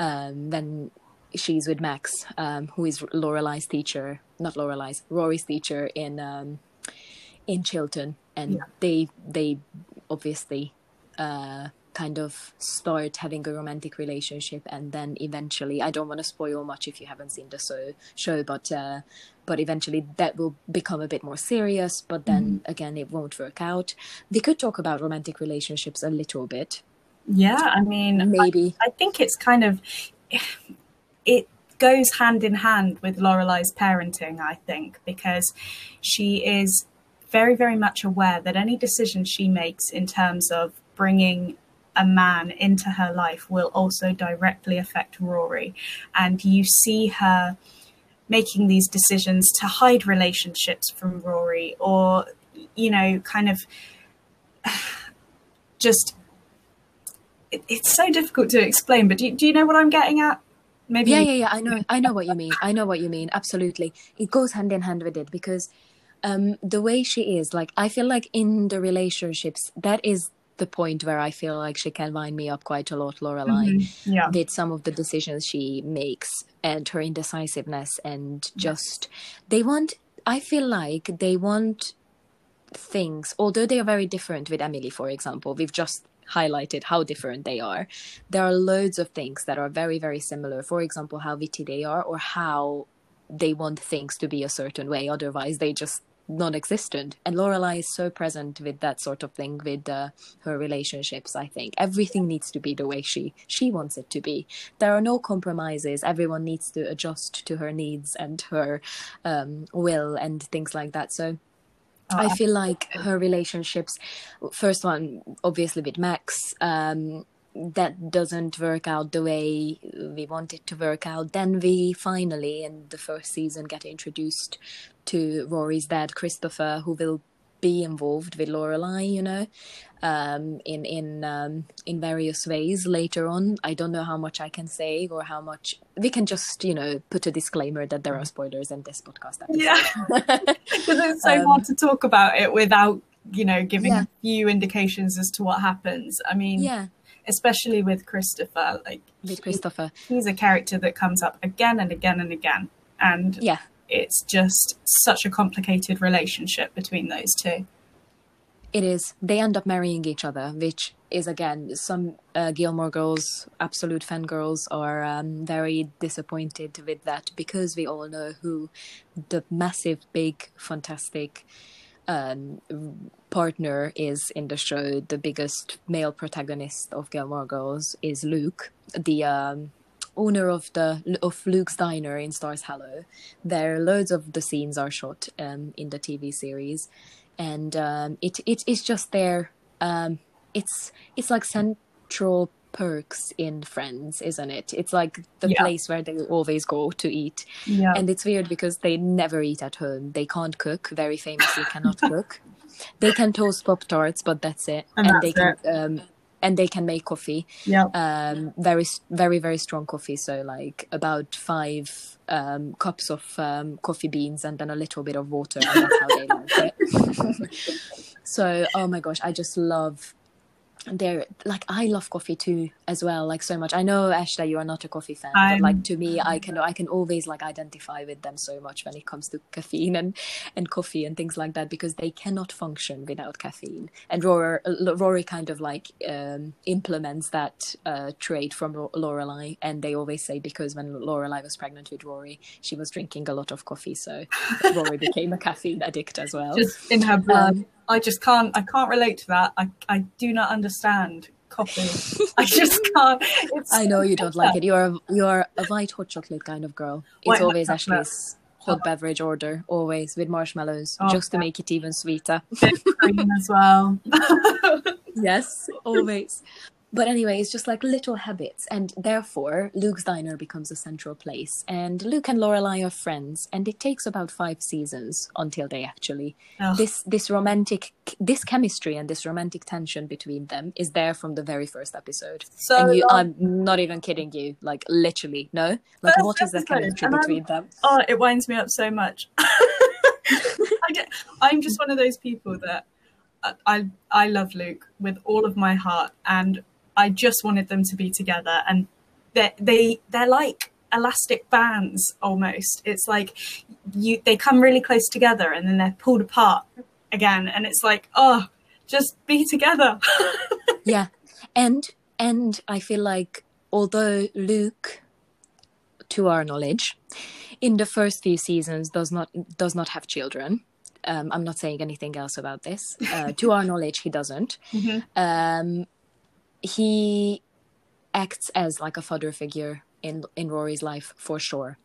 um, when she's with Max, um, who is Lorelai's teacher, not Lorelai's, Rory's teacher in um, in Chilton, and Yeah. they they obviously uh, kind of start having a romantic relationship, and then eventually, I don't want to spoil much if you haven't seen the so, show, but uh, but eventually that will become a bit more serious. But then again, it won't work out. We could talk about romantic relationships a little bit, Yeah, I mean, maybe. I think it's kind of it goes hand in hand with Lorelai's parenting, I think, because she is very, very much aware that any decision she makes in terms of bringing a man into her life will also directly affect Rory. And you see her making these decisions to hide relationships from Rory or, you know, kind of *sighs* just. It, it's so difficult to explain, but do, do you know what I'm getting at? Maybe yeah yeah yeah. I know i know what you mean. I know what you mean. Absolutely. It goes hand in hand with it because um the way she is like i feel like in the relationships that is the point where i feel like she can wind me up quite a lot lorelai Mhm. Yeah. with some of the decisions she makes and her indecisiveness and just they want i feel like they want things although they are very different with emily for example. We've just highlighted how different they are. There are loads of things that are very very similar. For example how witty they are or how they want things to be a certain way. Otherwise they just non-existent. And lorelai is so present with that sort of thing with uh, her relationships i think. Everything needs to be the way she she wants it to be. There are no compromises. Everyone needs to adjust to her needs and her um, will and things like that. So I feel like her relationships, first one obviously with Max, um, that doesn't work out the way we want it to work out. Then we finally, in the first season, get introduced to Rory's dad, Christopher, who will be involved with Lorelai, you know, um, in in um, in various ways later on. I don't know how much I can say or how much we can just, you know, put a disclaimer that there are spoilers in this podcast. Episode. Yeah. *laughs* because it's so Um, hard to talk about it without you know giving Yeah. a few indications as to what happens i mean yeah, especially with christopher like with Christopher. he's a character that comes up again and again and again and Yeah. It's just such a complicated relationship between those two It is. They end up marrying each other, which is again some uh, Gilmore Girls, absolute fangirls, are um, very disappointed with that because we all know who the massive, big, fantastic um, partner is in the show. The biggest male protagonist of Gilmore Girls is Luke, the um, owner of the of Luke's Diner in Stars Hollow. There, loads of the scenes are shot um, in the TV series and um, it it is just there. Um, it's it's like Central Perks in Friends, isn't it? It's like the Yeah. place where they always go to eat, yeah and it's weird because they never eat at home. They can't cook. Very famously, cannot cook. They can toast pop tarts, but that's it. And they that's can um, and they can make coffee. Yeah. Um very very very strong coffee. So like about five um, cups of um, coffee beans and then a little bit of water, and that's how they like it. *laughs* so, oh my gosh, I just love they're like I love coffee too as well, like so much. I know Ash that you are not a coffee fan, I'm- but like to me, I can I can always like identify with them so much when it comes to caffeine and and coffee and things like that because they cannot function without caffeine. And Rory, Rory kind of like um, implements that uh, trait from Ro- Lorelai, and they always say because when Lorelai was pregnant with Rory, she was drinking a lot of coffee, so Rory became a caffeine addict as well. *laughs* Just in her blood. Um, I just can't. I can't relate to that. I I do not understand coffee. *laughs* I just *laughs* can't. It's I know you don't like it. You're a, you're a white hot chocolate kind of girl. It's White always. Ashley's hot beverage order, always with marshmallows, Oh, just to make it even sweeter. cream as well. *laughs* yes, always. But anyway, it's just like little habits, and therefore Luke's diner becomes a central place. And Luke and Lorelai are friends, and it takes about five seasons until they actually Ugh. this this romantic this chemistry and this romantic tension between them is there from the very first episode. So and you. I'm not even kidding you. Like literally, no. Like what is the chemistry between them? *laughs* Oh, it winds me up so much. *laughs* I get, I'm just one of those people that I, I I love Luke with all of my heart, and I just wanted them to be together. And they they they're like elastic bands almost. It's like you they come really close together, and then they're pulled apart again, and it's like oh, just be together. *laughs* Yeah, and and I feel like although Luke, to our knowledge, in the first few seasons does not does not have children. Um, I'm not saying anything else about this. Uh, to our knowledge, he doesn't. *laughs* Mhm. Um, he acts as like a father figure in in Rory's life for sure.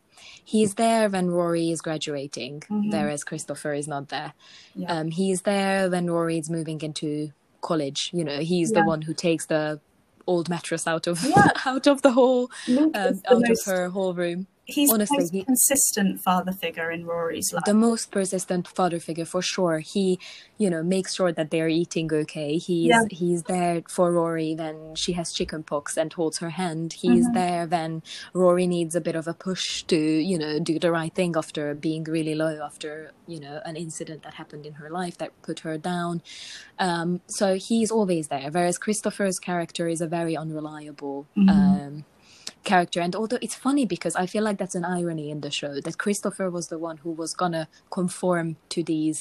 He's there when Rory is graduating, Mhm. whereas Christopher is not there. Yeah. Um, he's there when Rory is moving into college. You know, he's Yeah. the one who takes the old mattress out of Yeah. *laughs* out of the whole um, out most, of her whole room. He's honestly, the most he- consistent father figure in Rory's life. The most persistent father figure for sure. He, you know, makes sure that they're eating okay. He's Yeah. he's there for Rory when she has chicken pox and holds her hand. He's Mhm. there when Rory needs a bit of a push to, you know, do the right thing after being really low after, you know, an incident that happened in her life that put her down. Um, so he's always there. Whereas Christopher's character is a very unreliable Mhm. um, character. And although it's funny because I feel like that's an irony in the show that Christopher was the one who was gonna conform to these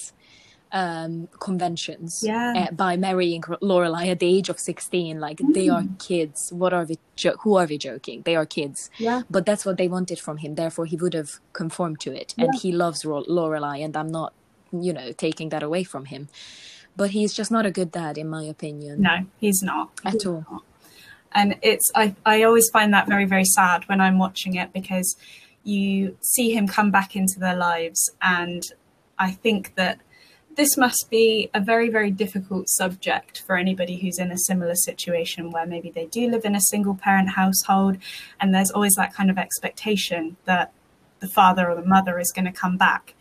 um conventions Yeah. uh, by marrying Lorelai at the age of 16 like they are Mm. kids. What are we jo- who are we joking? They are kids. Yeah. but that's what they wanted from him. Therefore he would have conformed to it. And he loves Ro- Lorelai and I'm not you know taking that away from him. But he's just not a good dad in my opinion. No, he's not. at all and it's I, I always find that very very sad when i'm watching it because you see him come back into their lives. And i think that this must be a very very difficult subject for anybody who's in a similar situation where maybe they do live in a single parent household. And there's always that kind of expectation that the father or the mother is going to come back.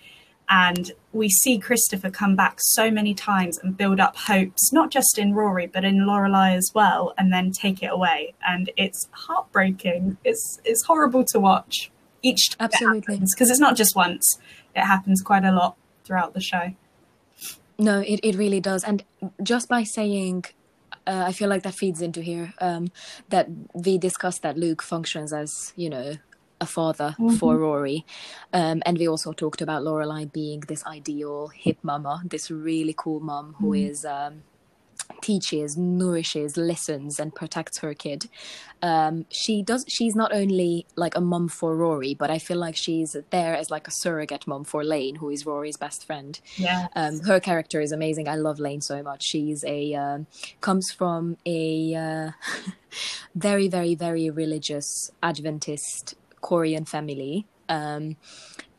And we see Christopher come back so many times and build up hopes, not just in Rory, but in Lorelai as well, and then take it away. And it's heartbreaking. It's it's horrible to watch each time Absolutely. because it's not just once; it happens quite a lot throughout the show. No, it, it really does. And just by saying, uh, I feel like that feeds into here um, that we discussed that Luke functions as, you know, a father for Rory. Um, and we also talked about Lorelai being this ideal hip mama, this really cool mom who is. Um, teaches nourishes listens and protects her kid um she does she's not only like a mom for rory but i feel like she's there as like a surrogate mom for lane who is rory's best friend Yeah, um, her character is amazing. I love Lane so much. She's a um, comes from a uh, *laughs* very, very, very religious Adventist Korean family, um,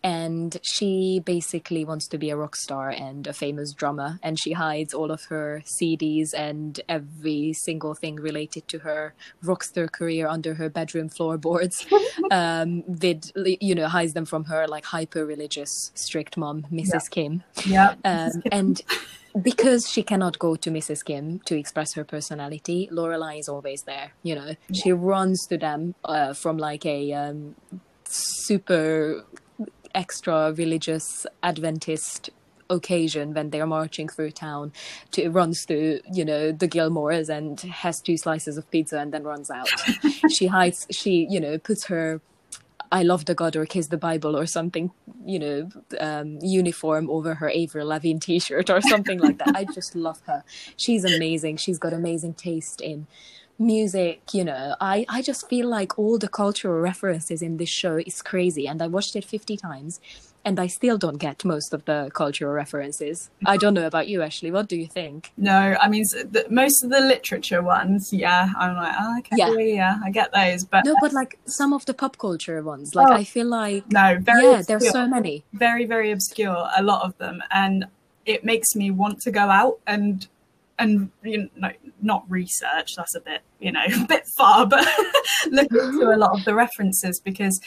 and she basically wants to be a rock star and a famous drummer. And she hides all of her CDs and every single thing related to her rockstar career under her bedroom floorboards. *laughs* um, you know hides them from her like hyper religious strict mom, Mrs. Kim yeah, um, and *laughs* because she cannot go to Mrs. Kim to express her personality, Lorelai is always there. You know, she runs to them uh, from like a um, super extra religious Adventist occasion when they're marching through town to runs to you know the Gilmores and has two slices of pizza and then runs out. *laughs* she hides. She you know puts her I love the God or kiss the Bible or something, you know, um, uniform over her Avril Lavigne t-shirt or something like that. I *laughs* just love her. She's amazing. She's got amazing taste in music, you know. I, I just feel like all the cultural references in this show is crazy and I watched it 50 times and I still don't get most of the cultural references. I don't know about you, Ashley. What do you think? No, I mean the, most of the literature ones, yeah, I'm like, oh, okay, yeah. yeah, I get those, but no, but like some of the pop culture ones, like oh, I feel like no, very yeah, obscure. there's so many, very very obscure, a lot of them, and it makes me want to go out and and you know not research that's a bit you know *laughs* a bit far but *laughs* look into a lot of the references because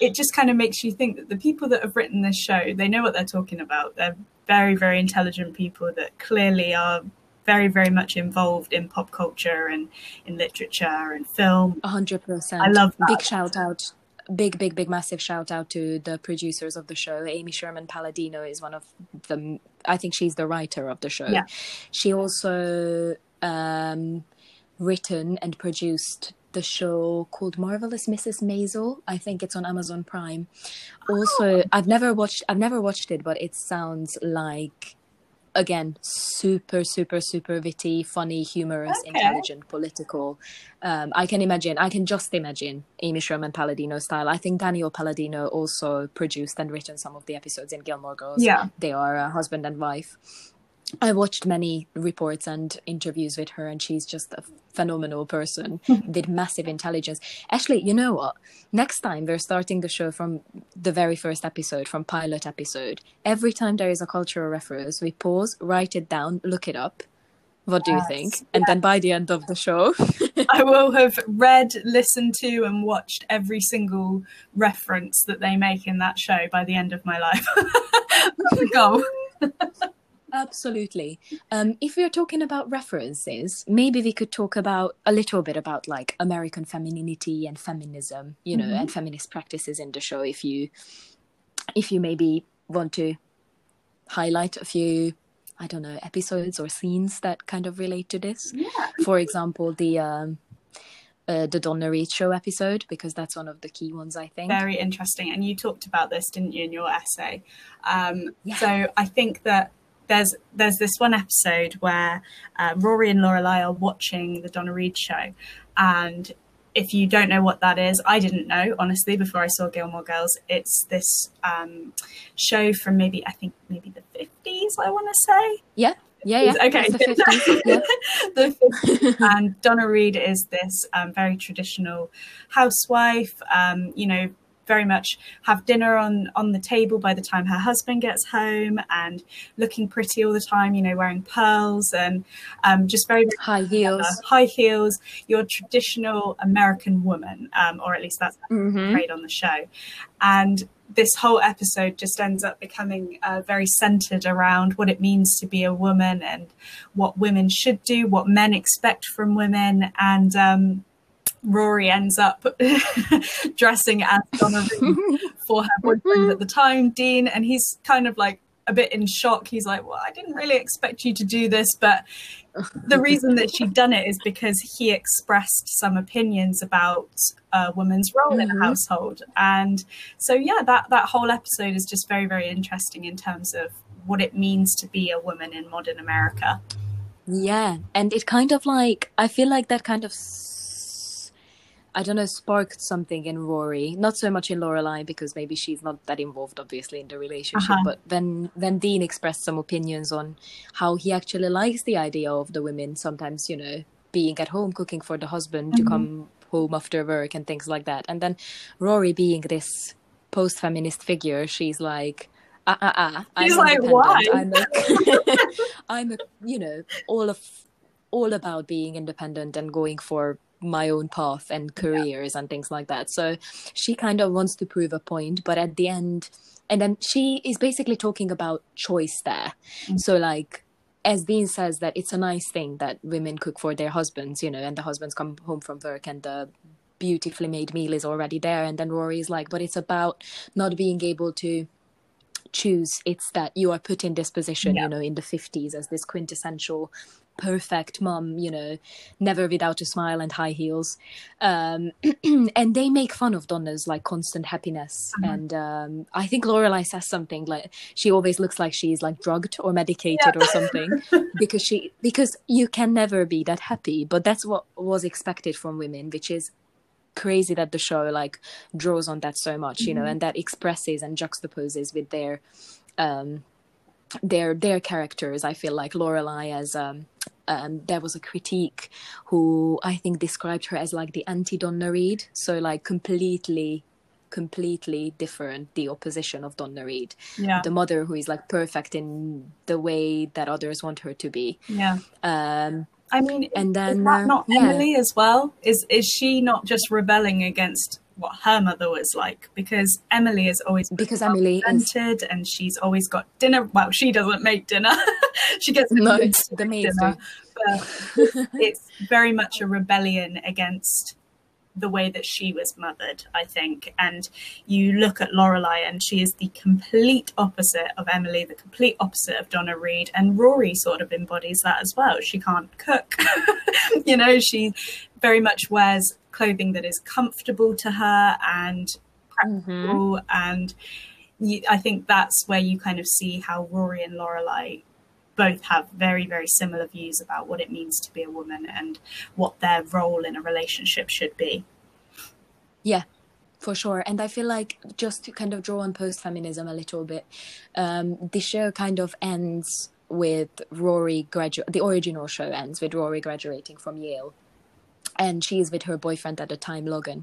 it just kind of makes you think that the people that have written this show, they know what they're talking about. They're very, very intelligent people that clearly are very, very much involved in pop culture and in literature and film. A hundred percent. I love that. Big shout out. Big, big, big, massive shout out to the producers of the show. Amy Sherman Palladino is one of the, I think she's the writer of the show. Yeah. She also um, written and produced the show called Marvelous Mrs. Maisel. I think it's on Amazon Prime. Also, oh. I've never watched I've never watched it, but it sounds like again super super super witty funny humorous okay. intelligent political um, i can imagine i can just imagine amy sherman palladino style i think daniel palladino also produced and written some of the episodes in gilmore girls yeah they are a husband and wife I watched many reports and interviews with her, and she's just a phenomenal person *laughs* hmm. with massive intelligence. Actually, you know what? Next time we're starting the show from the very first episode, from pilot episode. Every time there is a cultural reference, we pause, write it down, look it up. What do yes. you think? And then by the end of the show, *laughs* I will have read, listened to, and watched every single reference that they make in that show by the end of my life. *laughs* That's the goal. Absolutely. Um, if we're talking about references, maybe we could talk about a little bit about like American femininity and feminism, you know, mm-hmm. and feminist practices in the show. If you, if you maybe want to highlight a few, I don't know, episodes or scenes that kind of relate to this. Yeah. For example, the um, uh, the Donna Reed show episode because that's one of the key ones I think. Very interesting, and you talked about this, didn't you, in your essay? Um, yeah. So I think that there's there's this one episode where uh, Rory and Lorelai are watching the Donna Reed show, and if you don't know what that is, I didn't know honestly before I saw Gilmore Girls. It's this um, show from maybe I think maybe the fifties. I want to say. Yeah. Yeah, yeah. Okay. The 50s, yeah. *laughs* and Donna Reed is this um, very traditional housewife. Um, you know, very much have dinner on on the table by the time her husband gets home and looking pretty all the time you know wearing pearls and um, just very high heels. uh, high heels. Your traditional american woman um, or at least that's mm-hmm. portrayed on the show. And this whole episode just ends up becoming uh, very centered around what it means to be a woman and what women should do, what men expect from women, and um, Rory ends up *laughs* dressing as Donna *laughs* for her boyfriend at the time, Dean, and he's kind of like a bit in shock. He's like, "Well, I didn't really expect you to do this, but the *laughs* reason that she'd done it is because he expressed some opinions about a woman's role mm-hmm. in a mm-hmm. household." And so, yeah, that that whole episode is just very, very interesting in terms of what it means to be a woman in modern America. Yeah, and it kind of like I feel like that kind of I don't know, sparked something in Rory. Not so much in Lorelai because maybe she's not that involved, obviously, in the relationship. Uh-huh. But then, then Dean expressed some opinions on how he actually likes the idea of the women sometimes, you know, being at home cooking for the husband mm-hmm. to come home after work and things like that. And then Rory being this post-feminist figure, she's like, ah ah ah. I'm like, why? I'm a, *laughs* *laughs* I'm a, you know, all of all about being independent and going for my own path and careers yeah. and things like that. So she kind of wants to prove a point, but at the end, and then she is basically talking about choice there. Mm-hmm. So like as Dean says that it's a nice thing that women cook for their husbands, you know, and the husbands come home from work and the beautifully made meal is already there and then rory is like but it's about not being able to choose it's that you are put in this position Yeah. you know in the 50s as this quintessential perfect mom, you know never without a smile and high heels um *clears throat* and they make fun of donna's like constant happiness Mhm. and um i think lorelai says something like she always looks like she's like drugged or medicated or something *laughs* because she because you can never be that happy but that's what was expected from women which is crazy that the show like draws on that so much you know Mhm. and that expresses and juxtaposes with their um their their characters i feel like lorelai as um um, there was a critique who I think described her as like the anti Donna Reed, so like completely, completely different, the opposition of Donna Reed, Yeah. the mother who is like perfect in the way that others want her to be. Yeah. Um, I mean, And then, uh, not yeah. Emily as well? Is is she not just rebelling against what her mother was like? Because Emily is always because Emily is and she's always got dinner. Well, she doesn't make dinner. *laughs* she gets no, *laughs* the dinner, but *laughs* it's very much a rebellion against the way that she was mothered, I think. And you look at Lorelai, and she is the complete opposite of Emily, the complete opposite of Donna Reed, and Rory sort of embodies that as well. She can't cook, you know. She very much wears clothing that is comfortable to her and practical, and you, I think that's where you kind of see how Rory and Lorelai both have very very similar views about what it means to be a woman and what their role in a relationship should be. Yeah for sure. And i feel like just to kind of draw on post-feminism a little bit um the show kind of ends with rory gradu- the original show ends with rory graduating from yale and she is with her boyfriend at the time logan.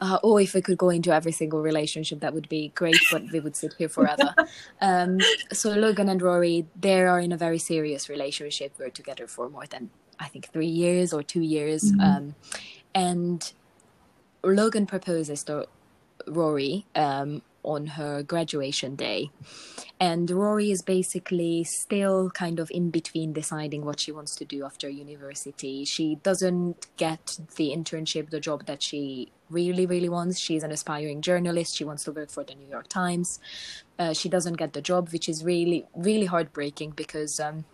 Uh, oh if we could go into every single relationship that would be great but we would sit here forever. *laughs* Um so logan and rory they are in a very serious relationship. We're together for more than i think three years or two years. Mhm. um and Logan proposes to Rory um, on her graduation day. And Rory is basically still kind of in between deciding what she wants to do after university. She doesn't get the internship, the job that she really, really wants. She's an aspiring journalist. She wants to work for the New York Times. Uh, she doesn't get the job, which is really, really heartbreaking because. Um,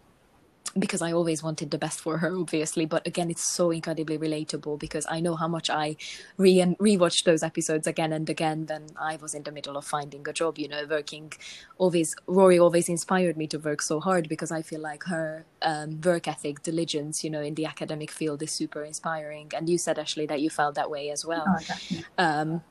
because I always wanted the best for her, obviously. But again, it's so incredibly relatable because I know how much I re and rewatched those episodes again and again when I was in the middle of finding a job. You know, working. Always, Rory always inspired me to work so hard because I feel like her um, work ethic, diligence, you know, in the academic field is super inspiring. And you said Ashley that you felt that way as well. Oh. Um,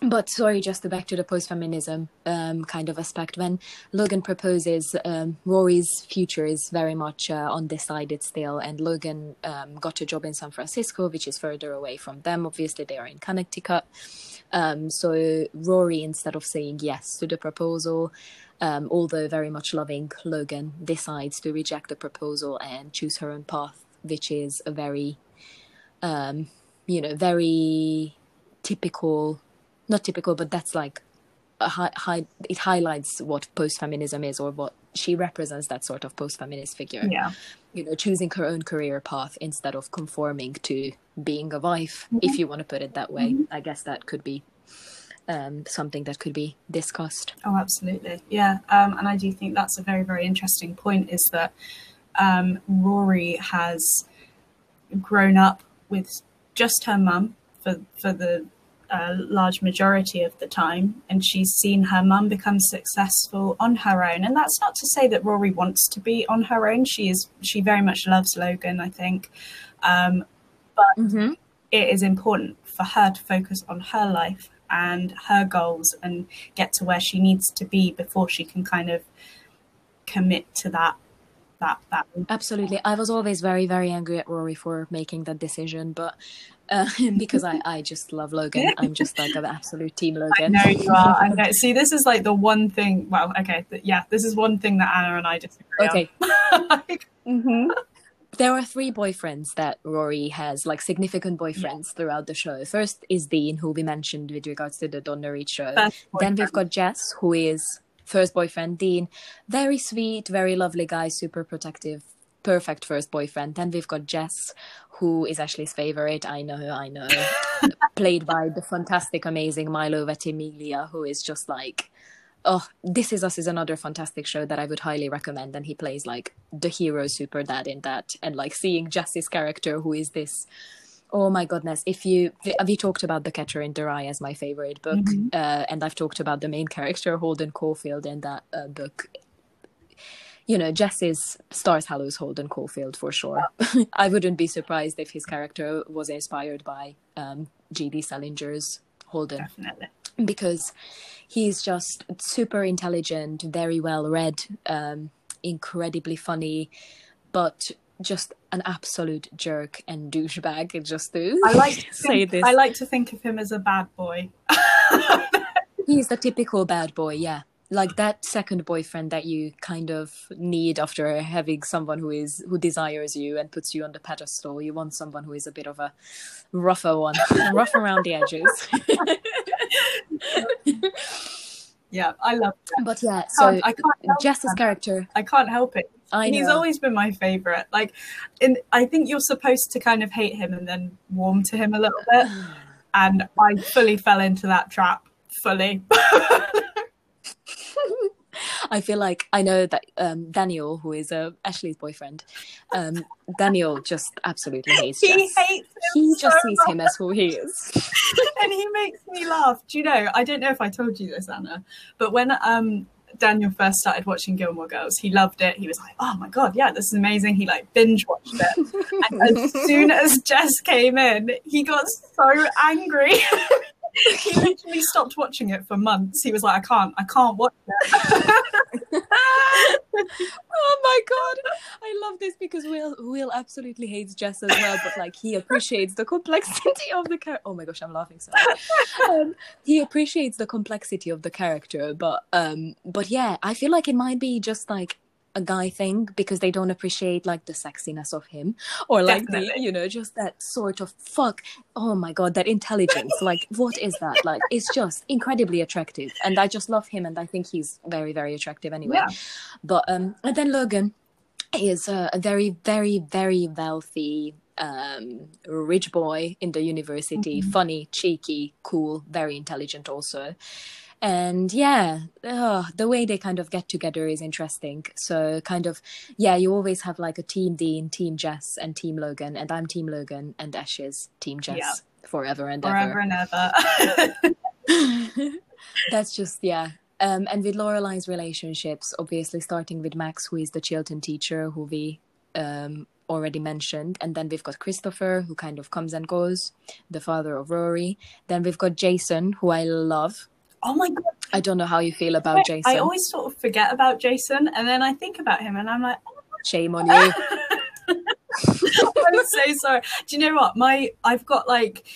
but sorry, just back to the post-feminism um, kind of aspect. When Logan proposes, um, Rory's future is very much uh, undecided still, and Logan um, got a job in San Francisco, which is further away from them. Obviously, they are in Connecticut. Um, so Rory, instead of saying yes to the proposal, um, although very much loving Logan, decides to reject the proposal and choose her own path, which is a very, um, you know, very typical not typical, but that's like a high, high, it highlights what post feminism is or what she represents that sort of post feminist figure. Yeah. You know, choosing her own career path instead of conforming to being a wife, if you want to put it that way. I guess that could be um, something that could be discussed. Oh, absolutely. Yeah. Um, and I do think that's a very, very interesting point is that um, Rory has grown up with just her mum for, for the uh, large majority of the time. And she's seen her mum become successful on her own. And that's not to say that Rory wants to be on her own. She is, she very much loves Logan, I think. Um, Mm-hmm. it is important for her to focus on her life and her goals and get to where she needs to be before she can kind of commit to that that that Absolutely. I was always very, very angry at Rory for making that decision, but uh, *laughs* because I, I just love Logan. I'm just like an absolute team *laughs* I Logan. know you are. I know. *laughs* See, this is like the one thing. Well, okay, th- yeah, this is one thing that Anna and I disagree Okay. Like, Mm-hmm. There are three boyfriends that Rory has, like significant boyfriends throughout the show. First is Dean, who we mentioned with regards to the Donna Reed show. Then we've got Jess, who is first boyfriend Dean. Very sweet, very lovely guy, super protective, perfect first boyfriend. Then we've got Jess, who is Ashley's favorite. I know, I know. *laughs* Played by the fantastic, amazing Milo Ventimiglia, who is just like, oh, This Is Us is another fantastic show that I would highly recommend. And he plays like the hero super dad in that. And like seeing Jess's character, who is this. Oh my goodness! If you we talked about The Catcher in the Rye as my favorite book, mm-hmm. uh, and I've talked about the main character Holden Caulfield in that uh, book you know, Jesse's Stars Hollow's Holden Caulfield for sure. *laughs* I wouldn't be surprised if his character was inspired by um, J.D. Salinger's Holden. Definitely. Because he's just super intelligent, very well read, um, incredibly funny, but just an absolute jerk and douchebag. It just to I like to *laughs* say think, this. I like to think of him as a bad boy. *laughs* he's the typical bad boy, yeah like that second boyfriend that you kind of need after having someone who is who desires you and puts you on the pedestal. You want someone who is a bit of a rougher one *laughs* rough around the edges. *laughs* Yeah i love that. but yeah so I can't jess's character i can't help it. I he's always been my favorite. Like in i think you're supposed to kind of hate him and then warm to him a little bit. *sighs* And i fully fell into that trap fully *laughs* I feel like I know that um, Daniel, who is uh, Ashley's boyfriend, um, Daniel just absolutely *laughs* hates. He Jess. hates. he just so sees much. him as who he is, *laughs* and he makes me laugh. Do you know? I don't know if I told you this, Anna, but when um, Daniel first started watching Gilmore Girls, he loved it. He was like, "Oh my god, yeah, this is amazing." He like binge watched it, *laughs* and as soon as Jess came in, he got so angry. *laughs* he literally stopped watching it for months. He was like, I can't, I can't watch it. *laughs* oh my god, I love this because Will Will absolutely hates Jess as well, but like he appreciates the complexity of the character. Oh my gosh, I'm laughing so. Um, he appreciates the complexity of the character, but um, but yeah, I feel like it might be just like a guy thing because they don't appreciate like the sexiness of him or like Definitely. the you know just that sort of fuck oh my god that intelligence *laughs* like what is that like it's just incredibly attractive and i just love him and i think he's very very attractive anyway yeah. but um and then logan is a, a very very very wealthy um, rich boy in the university, mm-hmm. funny, cheeky, cool, very intelligent also and yeah uh, the way they kind of get together is interesting so kind of yeah you always have like a team dean team jess and team logan and i'm team logan and ash is team jess yeah. forever and forever ever and ever *laughs* that's just yeah um, and with Lorelai's relationships, obviously starting with Max, who is the Chilton teacher, who we um, already mentioned. And then we've got Christopher, who kind of comes and goes, the father of Rory. Then we've got Jason, who I love, Oh my god! I don't know how you feel about Jason. I always sort of forget about Jason, and then I think about him, and I'm like, oh shame on you. *laughs* I'm so sorry. Do you know what? My I've got like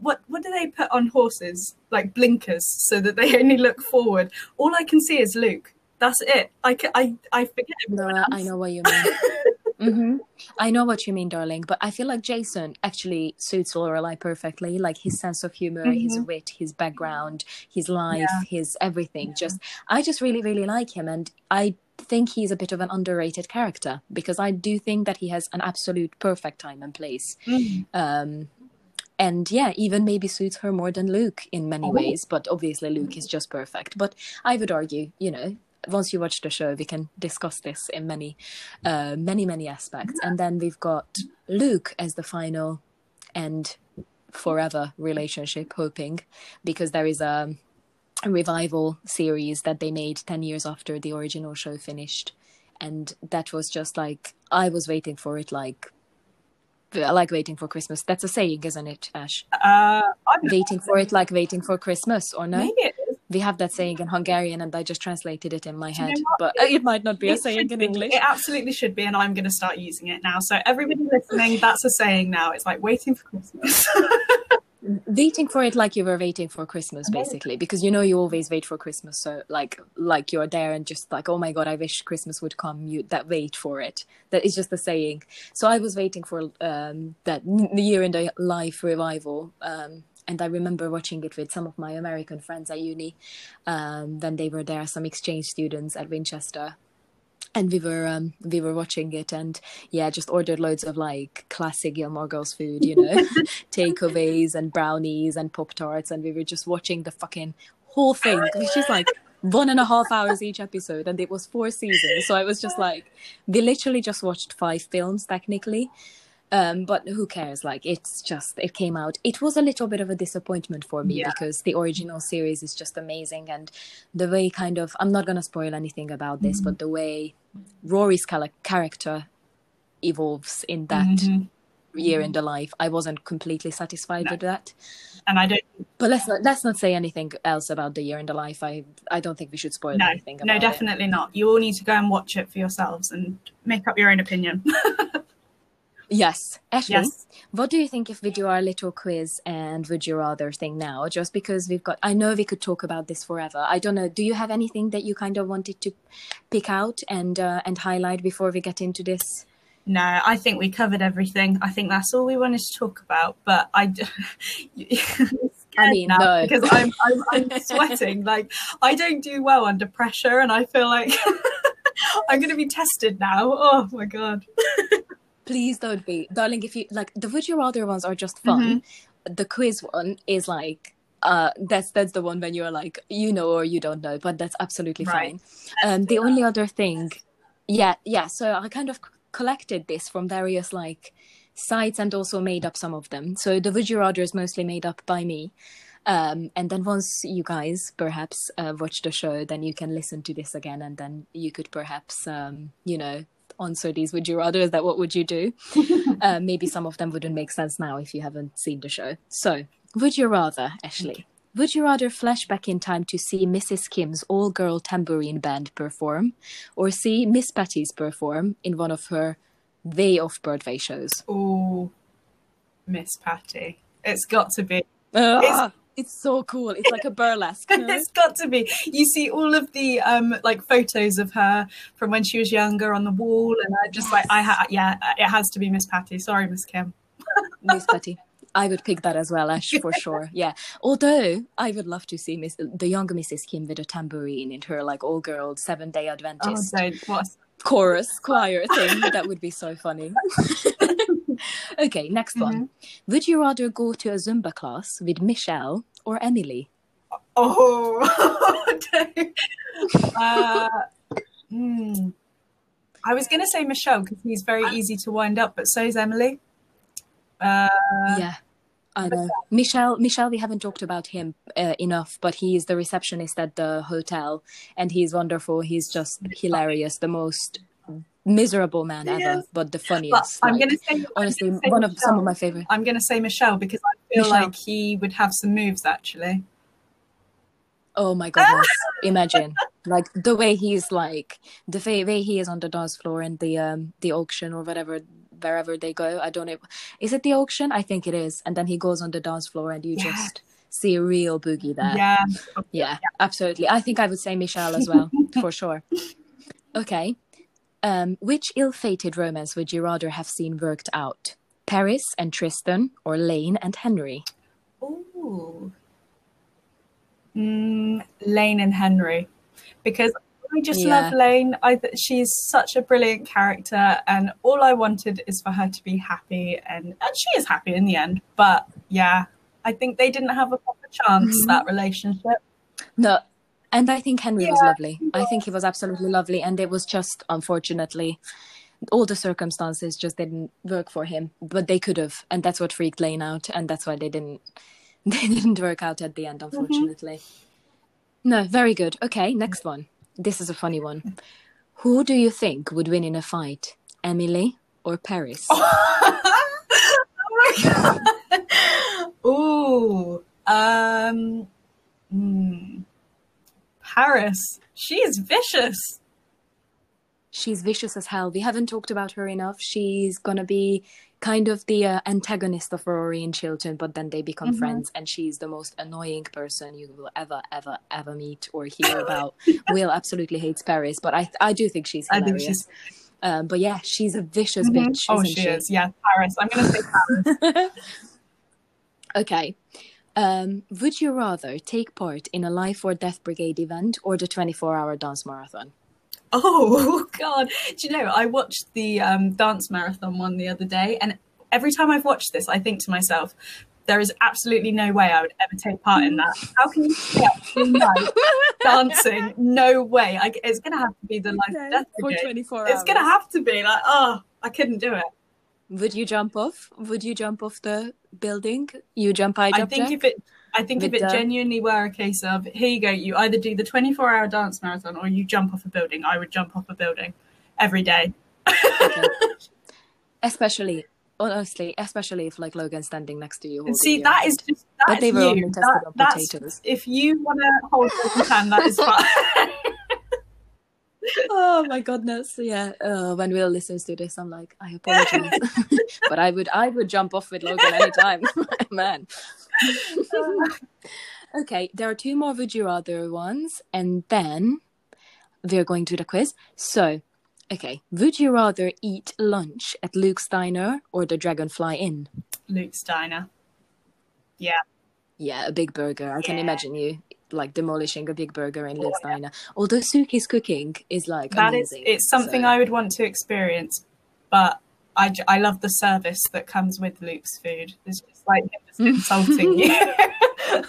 what what do they put on horses? Like blinkers, so that they *laughs* only look forward. All I can see is Luke. That's it. I I I forget. No, I know what you mean. *laughs* Mm-hmm. I know what you mean, darling, but I feel like Jason actually suits Lorelai perfectly. Like his sense of humor, mm-hmm. his wit, his background, his life, yeah. his everything. Yeah. Just, I just really, really like him, and I think he's a bit of an underrated character because I do think that he has an absolute perfect time and place. Mm-hmm. Um, and yeah, even maybe suits her more than Luke in many oh. ways. But obviously, Luke is just perfect. But I would argue, you know, once you watch the show, we can discuss this in many, uh, many, many aspects. And then we've got Luke as the final and forever relationship, hoping, because there is a, revival series that they made 10 years after the original show finished. And that was just like, I was waiting for it like like waiting for Christmas. That's a saying, isn't it, Ash? Uh, waiting for it like waiting for Christmas, or no? Maybe it we have that saying in Hungarian, and I just translated it in my head. You know but it, *laughs* it, might not be a saying in English. It absolutely should be, and I'm going to start using it now. So everybody listening, that's a saying now. It's like waiting for Christmas. *laughs* waiting for it like you were waiting for christmas basically because you know you always wait for christmas so like like you're there and just like oh my god i wish christmas would come you that wait for it that is just the saying so i was waiting for um that the year in the life revival um and I remember watching it with some of my American friends at uni um, when they were there, some exchange students at Winchester. and we were um we were watching it and yeah just ordered loads of like classic gilmore girls food you know *laughs* takeaways and brownies and pop tarts. And we were just watching the fucking whole thing. Which is like one and a half hours each episode and it was four seasons. So i was just like we literally just watched five films technically um, but who cares like it's just it came out it was a little bit of a disappointment for me Yeah. because the original series is just amazing and the way kind of i'm not going to spoil anything about this but the way rory's character evolves in that Mhm. year in the life i wasn't completely satisfied No. with that And I don't. but let's not let's not say anything else about the year in the life i i don't think we should spoil No, anything about no, it. definitely not. You all need to go and watch it for yourselves and make up your own opinion. *laughs* Yes. Ashley, Yes. what do you think if we do our little quiz and would you rather thing now? Just because we've got, I know we could talk about this forever. I don't know. Do you have anything that you kind of wanted to pick out and uh, and highlight before we get into this? No, I think we covered everything. I think that's all we wanted to talk about. But I, *laughs* I mean, no. because I'm, I'm I'm sweating. *laughs* Like I don't do well under pressure, and I feel like *laughs* I'm going to be tested now. Oh my god! Please don't be, darling. If you like, the would you rather ones are just fun. The quiz one is like. Uh, that's that's the one when you're like you know or you don't know, but that's absolutely Right. fine. Um, the only other thing, yeah, yeah. So I kind of c- collected this from various like sites and also made up some of them. So the Would You Rather is mostly made up by me. Um, and then once you guys perhaps uh, watch the show, then you can listen to this again, and then you could perhaps, um, you know, answer these Would You Rather. Is That what would you do? *laughs* uh, maybe some of them wouldn't make sense now if you haven't seen the show. So, would you rather, Ashley? Would you rather flash back in time to see Mrs. Kim's all girl tambourine band perform, or see Miss Patty's perform in one of her way off Broadway shows? Oh, Miss Patty, it's got to be. Ah, it's so cool. It's like a burlesque. *laughs* no? it's got to be. You see all of the um like photos of her from when she was younger on the wall, and I just like I ha- yeah, it has to be Miss Patty. Sorry, Miss Kim. *laughs* Miss Patty. I would pick that as well, Ash, for *laughs* sure. Yeah. Although I would love to see Miss the younger Mrs. Kim with a tambourine in her like all girl seven day Oh, Adventist don't. Chorus choir thing. that would be so funny. *laughs* okay, next one. Would you rather go to a Zumba class with Michel or Emily? Oh, *laughs* uh, hmm. I was going to say Michel because he's very easy to wind up, but so is Emily. Uh, yeah. I know. Michel, Michel, we haven't talked about him uh, enough, but he is the receptionist at the hotel and he's wonderful. He's just hilarious, the most miserable man ever, but the but funniest. I'm like, going to say honestly, gonna say one of some of my favorite. I'm going to say Michel because I feel Michel. like he would have some moves actually. Oh my goodness! *laughs* Imagine like the way he's like the way he is on the dance floor and the um the auction or whatever wherever they go. I don't know. Is it the auction? I think it is. And then he goes on the dance floor and you Yes. just see a real boogie there. Yeah. Yeah, absolutely. I think I would say Michel as well, *laughs* for sure. Okay. Um, which ill fated romance would you rather have seen worked out? Paris and Tristan or Lane and Henry? Ooh. Mm, Lane and Henry, because I just Yeah. love Lane. I th- she's such a brilliant character, and all I wanted is for her to be happy, and, and she is happy in the end. But yeah, I think they didn't have a proper chance Mhm. that relationship. No, and I think Henry was Yeah, lovely. I think he was absolutely lovely, and it was just unfortunately all the circumstances just didn't work for him. But they could have, and that's what freaked Lane out, and that's why they didn't. *laughs* They didn't work out at the end, unfortunately. No, very good. Okay, next one. This is a funny one. Who do you think would win in a fight, Emily or Paris? *laughs* oh my god! *laughs* Ooh, um, hmm. Paris. She's vicious. She's vicious as hell. We haven't talked about her enough. She's gonna be kind of the uh, antagonist of Rory and Chilton, but then they become Mhm. friends, and she's the most annoying person you will ever, ever, ever meet or hear about. *laughs* Will absolutely hates Paris, but I, I do think she's I think hilarious. she's. Um, but yeah, she's a vicious Mhm. bitch. Oh, isn't she is. Yeah, Paris. I'm gonna say *laughs* Paris. okay. Um, would you rather take part in a life or death brigade event or the 24 hour dance marathon? *laughs* Oh God! Do you know I watched the um, dance marathon one the other day, and every time I've watched this, I think to myself, there is absolutely no way I would ever take part in that. How can you stay up all night *laughs* dancing? No way! I, it's going to have to be the life No, or death for brigade. 24 hours. It's going to have to be like, oh, I couldn't do it. Would you jump off? Would you jump off the building? You jump I jump think if it, I think if it the- genuinely were a case of here you go, you either do the twenty-four hour dance marathon or you jump off a building. I would jump off a building every day. Okay. *laughs* especially, honestly, especially if like Logan's standing next to you. See, that hand. is just But that's they were you. That- on that's potatoes. if you want to hold Logan's hand, that is fine. *laughs* oh my goodness. Yeah uh, when will listens to this i'm like i apologize. *laughs* But i would i would jump off with logan anytime. *laughs* Man. *laughs* Okay there are two more would you rather ones and then we're going to the quiz. So okay would you rather eat lunch at luke's diner or the dragonfly inn? Luke's Diner. Yeah. yeah a big burger. I can imagine you like demolishing a big burger in luke's diner although sookie's cooking is like That is, amazing, it's something so- I would want to experience, but I, I love the service that comes with Luke's food. It's just like just *laughs* insulting you. *laughs*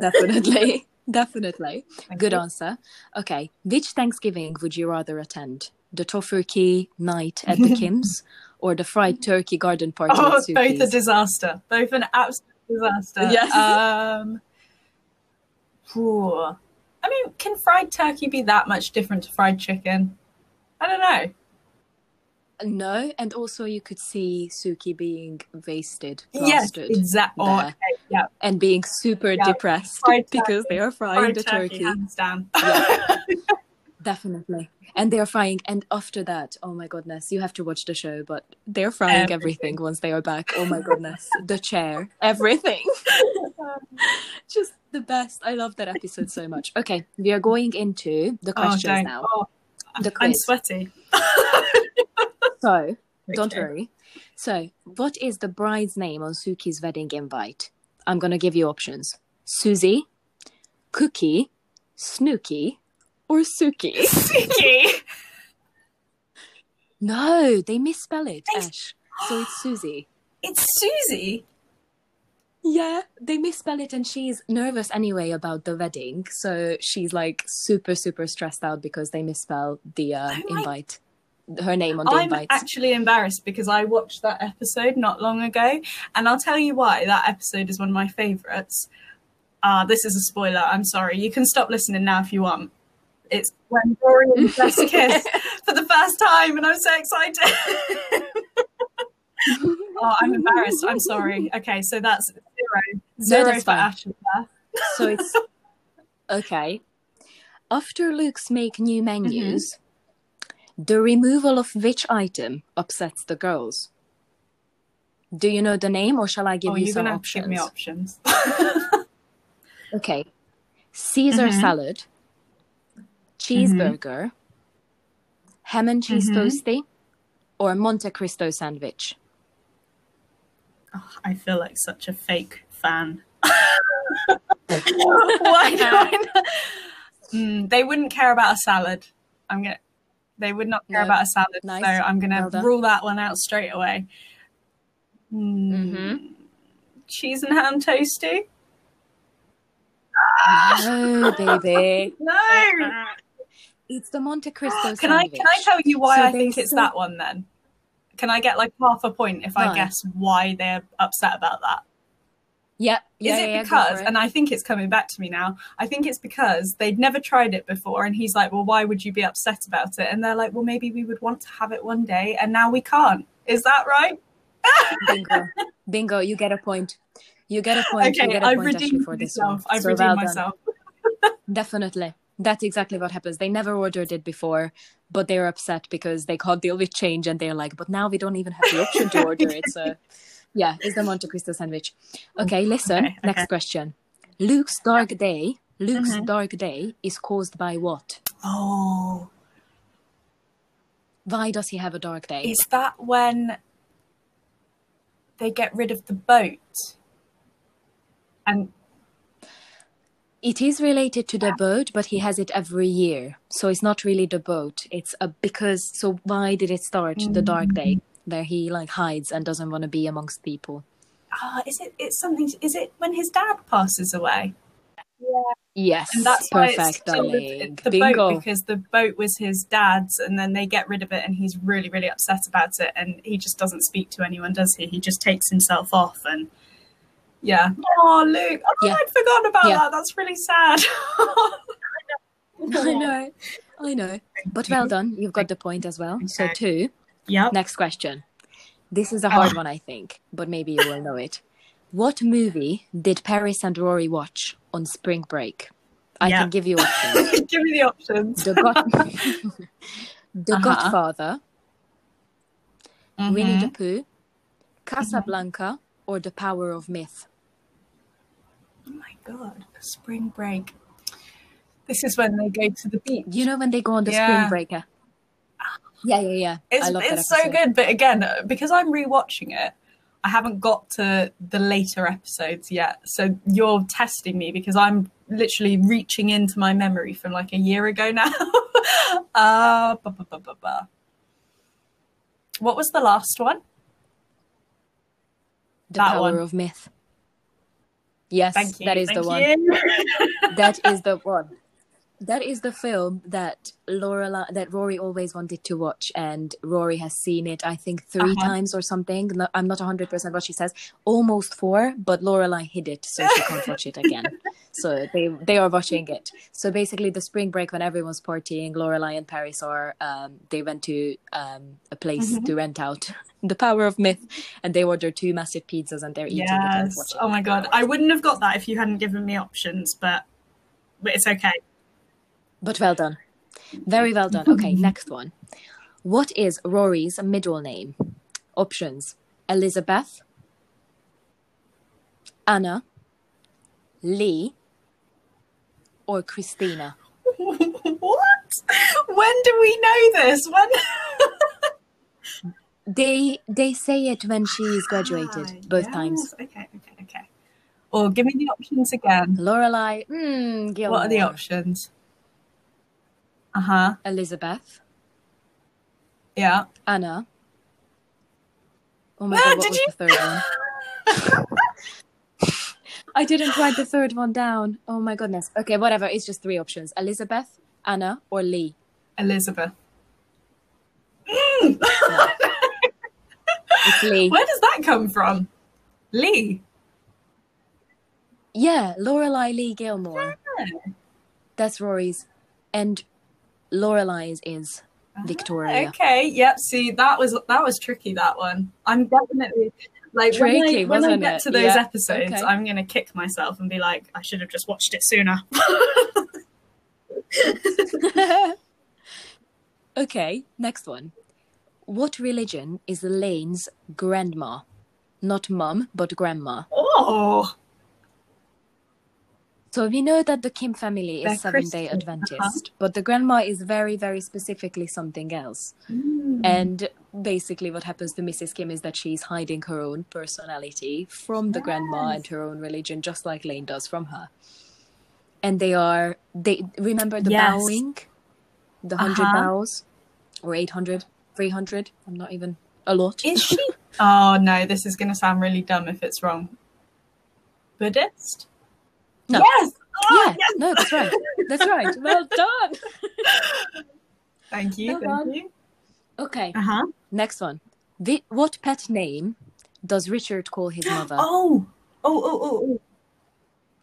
definitely definitely Thank good you. answer okay which thanksgiving would you rather attend the tofurky night at the *laughs* kims or the fried turkey garden party Oh, both a disaster. Both an absolute disaster. Yes. Um, phew. I mean, can fried turkey be that much different to fried chicken? I don't know. no and also you could see sookie being wasted Yes, plastered exactly. there. okay, yeah, and being super Yeah, depressed fried because turkey. they are frying fried the turkey, turkey. Yeah. *laughs* definitely and they're frying and after that oh my goodness you have to watch the show but they're frying everything, Everything. once they are back oh my goodness the chair everything *laughs* *laughs* just the best i love that episode so much okay we are going into the Oh, questions don't. now Oh, The I'm sweaty. so *laughs* don't worry so what is the bride's name on sookie's wedding invite i'm gonna give you options susie cookie snooky or sookie *laughs* Sticky. No, they misspell it, Ash. So it's Susie. *gasps* It's Susie. Yeah, they misspell it, and she's nervous anyway about the wedding. So she's like super, super stressed out because they misspell the uh, Oh invite, her name on the invite. I'm actually embarrassed because I watched that episode not long ago, and I'll tell you why that episode is one of my favorites. Ah, this is a spoiler. I'm sorry. You can stop listening now if you want. It's when and Jess *laughs* kiss for the first time, and I'm so excited. *laughs* oh, I'm embarrassed. I'm sorry. Okay, so that's zero, for. Ashley *laughs* so it's okay. After Luke's make new menus, the removal of which item upsets the girls? Do you know the name, or shall I give oh, you some gonna give me options? options. *laughs* Okay. Caesar Mhm. salad, cheeseburger, ham and cheese Mhm. toasty, or Monte Cristo sandwich. Oh, I feel like such a fake fan. *laughs* Why do I not? Mm, they wouldn't care about a salad. I'm gonna. They would not care No. about a salad, Nice. so I'm gonna Well rule that one out straight away. Mm, Mhm. Cheese and ham toasty? No, baby. *laughs* No. It's the Monte Cristo *gasps* Can I can I tell you why So I think it's so- that one then? Can I get like half a point if? I guess why they're upset about that? Yeah, yeah, Is it yeah, because, it. and I think it's coming back to me now, I think it's because they'd never tried it before, and he's like, Well, why would you be upset about it? And they're like, Well, maybe we would want to have it one day, and now we can't. Is that right? *laughs* Bingo, bingo. You get a point. You get a point. you okay, get a I've point actually redeemed for this myself. one. I've So redeemed myself. *laughs* Definitely. That's exactly what happens. They never ordered it before, but they're upset because they can't deal with change and they're like, but now we don't even have the option to order it. So, *laughs* yeah, it's the Monte Cristo sandwich. Okay, listen. Okay, Next question. Luke's dark day, Luke's Mhm. dark day is caused by what? Oh, Why does he have a dark day? is that when they get rid of the boat? And It is related to the boat, but he has it every year. So it's not really the boat. It's a because. So why did it start the dark day where he like hides and doesn't want to be amongst people? Ah, is it? It's something. Is it when his dad passes away? Yeah. Yes, And that's why perfect, it's called darling. the Bingo. boat because the boat was his dad's, and then they get rid of it, and he's really, really upset about it, and he just doesn't speak to anyone, does he? He just takes himself off, and yeah. Oh, Luke, oh, Yeah. I'd forgotten about Yeah. that. That's really sad. *laughs* I know, I know. But well done. You've got the point as well. So two. Yeah. Next question. This is a hard Oh. one, I think, but maybe you will know it. What movie did Paris and Rory watch on spring break? I Yeah. can give you options. *laughs* Give me the options. The, God- *laughs* the Uh-huh. Godfather, Winnie the Mhm. Pooh, Casablanca, or The Power of Myth? Oh my god, spring break. This is when they go to the beach. You know when they go on the Yeah. spring break? eh? Yeah, yeah, yeah. It's, I love that it's so good, but again, because I'm rewatching it, I haven't got to the later episodes yet. So you're testing me because I'm literally reaching into my memory from like a year ago now. *laughs* uh, ba, ba, ba, ba, ba. What was the last one? The That Power one. of Myth. Yes, Thank you. that is thank the one. that is the one. *laughs* That is the film that Laura that Rory always wanted to watch, and Rory has seen it. I think 3 Uh-huh. times or something. I'm not 100 percent what she says. Almost four, but Lorelai hid it, so she can't watch it again. *laughs* So they they are watching it. So basically, the spring break when everyone's partying, Lorelai and Paris are um, they went to um, a place Mhm. to rent out *laughs* the Power of Myth, and they ordered two massive pizzas, and they're eating yes. watching. Oh my god, I wouldn't have got that if you hadn't given me options, but but it's okay. But well done. Very well done. Okay, *laughs* next one. What is Rory's middle name? Options Elizabeth, Anna, Lee, or Christina? *laughs* what? When do we know this? When? *laughs* They they say it when she's graduated, Ah, both yes. times. Okay, okay, okay. Or give me the options again. Lorelai, mm, What are the options? Uh huh. Elizabeth, Yeah. Anna. Oh my Ah, god, what did was you- the third one? *laughs* I didn't write the third one down. Oh my goodness. Okay, whatever. It's just three options: Elizabeth, Anna, or Lee. Elizabeth. *laughs* It's Lee. Where does that come from? Lee. Yeah, Lorelai Lee Gilmore. Yeah. That's Rory's, and Lorelai's is ah, Victoria. Okay. Yep. See, that was that was tricky. That one. I'm definitely like when I, when I get it? to those Yeah. episodes, Okay. I'm gonna kick myself and be like, I should have just watched it sooner. *laughs* *laughs* okay, next one. What religion is Elaine's grandma? Not mum, but grandma. oh. So we know that the Kim family is Seven Day Adventist, uh-huh. but the grandma is very, very specifically something else. Mm. And basically, what happens to Mrs. Kim is that she's hiding her own personality from the grandma and her own religion, just like Lane does from her. And they are, they remember the Yes. bowing, the 100 Uh-huh. bows, or 800, 300, I'm not even, a lot. Is *laughs* she? oh no, this is going to sound really dumb if it's wrong. Buddhist? No. Yes. Oh, yeah, yes. no, that's right. That's right. Well done. *laughs* Thank you. Well thank done. you. Okay, Uh huh. next one. Vi- what pet name does Richard call his mother? Oh. Oh. Oh. Oh. oh.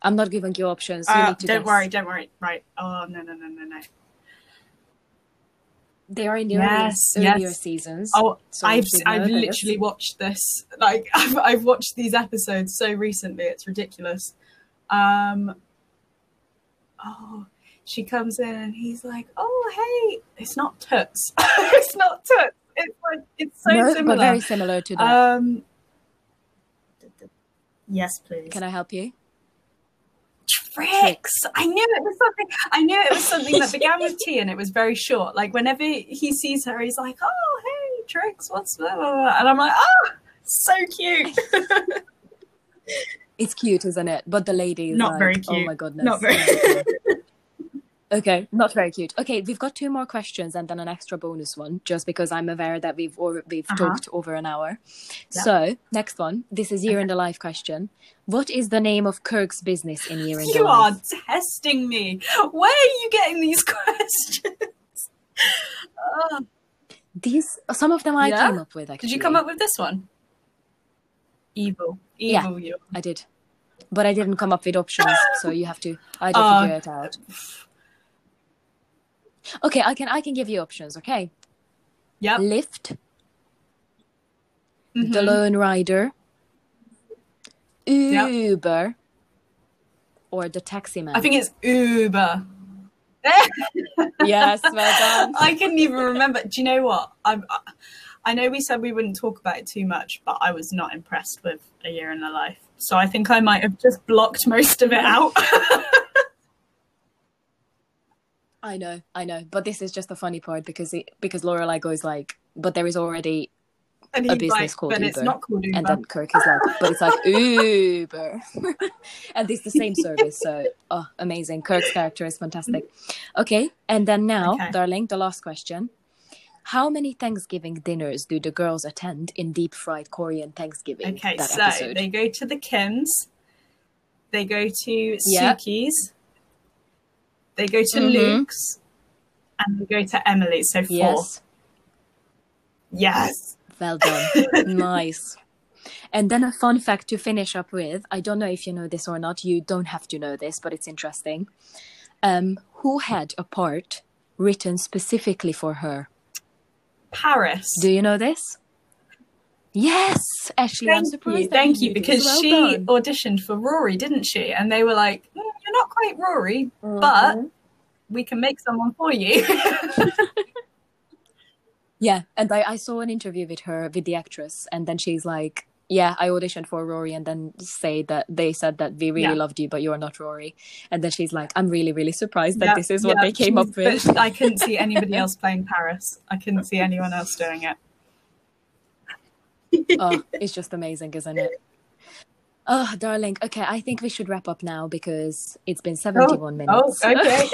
I'm not giving you options. You Uh, need to don't guess. worry. Don't worry. Right. Oh no no no no no. They are in the Yes, earlier, earlier yes. seasons. Oh, so I've I've literally watched this. Like *laughs* I've I've watched these episodes so recently. It's ridiculous. Um. Oh, she comes in and he's like, "Oh, hey, it's not Toots. *laughs* it's not Toots. It's like it's so no, similar." but very similar to that. um. Yes, please. Can I help you? Tricks. I knew it was something. I knew it was something that began with T, and it was very short. Like whenever he sees her, he's like, "Oh, hey, Tricks, what's blah, blah, blah." And I'm like, "Oh, so cute." *laughs* It's cute, isn't it? But the lady is Not like, very Oh my goodness. Not very- *laughs* Okay. Okay, not very cute. Okay, we've got two more questions and then an extra bonus one, just because I'm aware that we've or, we've Uh-huh. talked over an hour. Yeah. So next one, this is year in the life question. What is the name of Kirk's business in year in the life? You are testing me. Where are you getting these *laughs* questions? Oh, These some of them I Yeah? came up with. Actually, did you come up with this one? Evil. Yeah. You. I did, but I didn't come up with options, so you have to either Oh. figure it out. Okay, I can I can give you options. Okay, Yep. Lyft, Mhm. the Lone Rider, Yep. Uber, or the Taxi Man. I think it's Uber. *laughs* yes, well done. I couldn't even remember. Do you know what? I, I know we said we wouldn't talk about it too much, but I was not impressed with A Year in the Life. So I think I might have just blocked most of it out. *laughs* I know, I know, but this is just the funny part because it, because Lorelai goes like, but there is already, A business like, called Uber. called Uber. and then Kirk is like, but it's like *laughs* Uber, *laughs* and it's the same service. So, oh, amazing! Kirk's character is fantastic. Okay, and then now, Okay. darling, the last question: How many Thanksgiving dinners do the girls attend in deep fried Korean Thanksgiving? Okay, that so episode. they go to the Kims, they go to Yeah. Sookie's, they go to Mhm. Luke's, and they go to Emily's. So four. Yes. Yes. Well done. *laughs* nice. And then a fun fact to finish up with. I don't know if you know this or not. You don't have to know this, but it's interesting. Um, who had a part written specifically for her? Paris. Do you know this? Yes, Ashley. I'm Thank surprised. you, that thank you, because Well she done. auditioned for Rory, didn't she? And they were like, "Mm, "You're not quite Rory, but Mhm. we can make someone for you." *laughs* yeah, and I, I saw an interview with her with the actress, and then she's like, "Yeah, I auditioned for Rory, and then say that they said that we really Yeah. loved you, but you're not Rory." And then she's like, "I'm really, really surprised that Yeah, this is what yeah, they came up with." I couldn't see *laughs* anybody else playing Paris. I couldn't see anyone else doing it. oh, it's just amazing, isn't it? Oh, darling. Okay, I think we should wrap up now because it's been 71 Oh, minutes. *laughs* okay.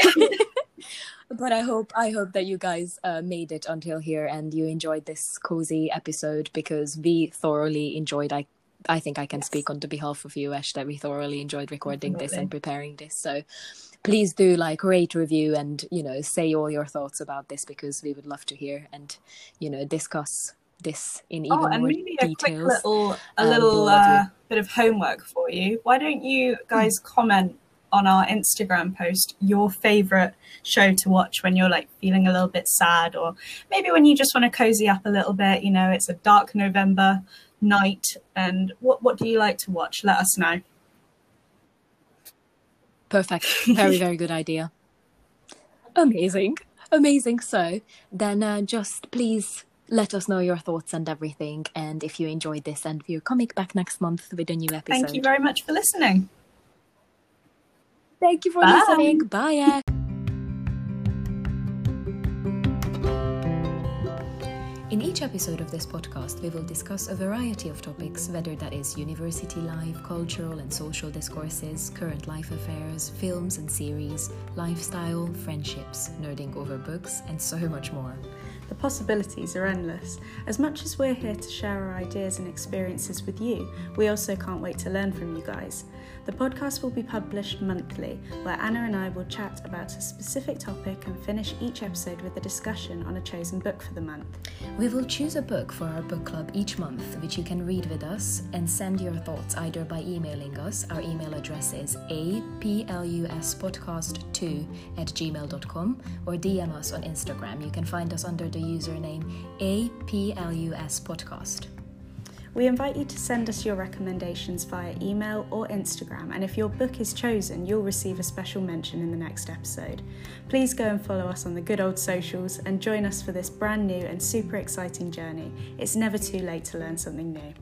But I hope I hope that you guys uh, made it until here and you enjoyed this cozy episode because we thoroughly enjoyed. I I think I can speak on the behalf of you, Ash, that we thoroughly enjoyed recording this and preparing this. So please do like rate, review, and you know say all your thoughts about this because we would love to hear and you know discuss this in even oh, and more maybe a quick details. little a Um, little we'll love you. uh, bit of homework for you. Why don't you guys comment on our Instagram post your favorite show to watch when you're like feeling a little bit sad, or maybe when you just want to cozy up a little bit. You know, it's a dark November night, and what what do you like to watch? Let us know. Perfect. Very, very good idea. *laughs* Amazing. Amazing. So then uh, just please let us know your thoughts and everything. And if you enjoyed this, and we're coming back next month with a new episode. Thank you very much for listening. Thank you for Bye. listening. Bye. In each episode of this podcast, we will discuss a variety of topics, whether that is university life, cultural and social discourses, current life affairs, films and series, lifestyle, friendships, nerding over books, and so much more. The possibilities are endless. As much as we're here to share our ideas and experiences with you, we also can't wait to learn from you guys. The podcast will be published monthly, where Anna and I will chat about a specific topic and finish each episode with a discussion on a chosen book for the month. We will choose a book for our book club each month, which you can read with us and send your thoughts either by emailing us. Our email address is apluspodcast2 at gmail.com or DM us on Instagram. You can find us under the username apluspodcast. We invite you to send us your recommendations via email or Instagram, and if your book is chosen, you'll receive a special mention in the next episode. Please go and follow us on the good old socials and join us for this brand new and super exciting journey. It's never too late to learn something new.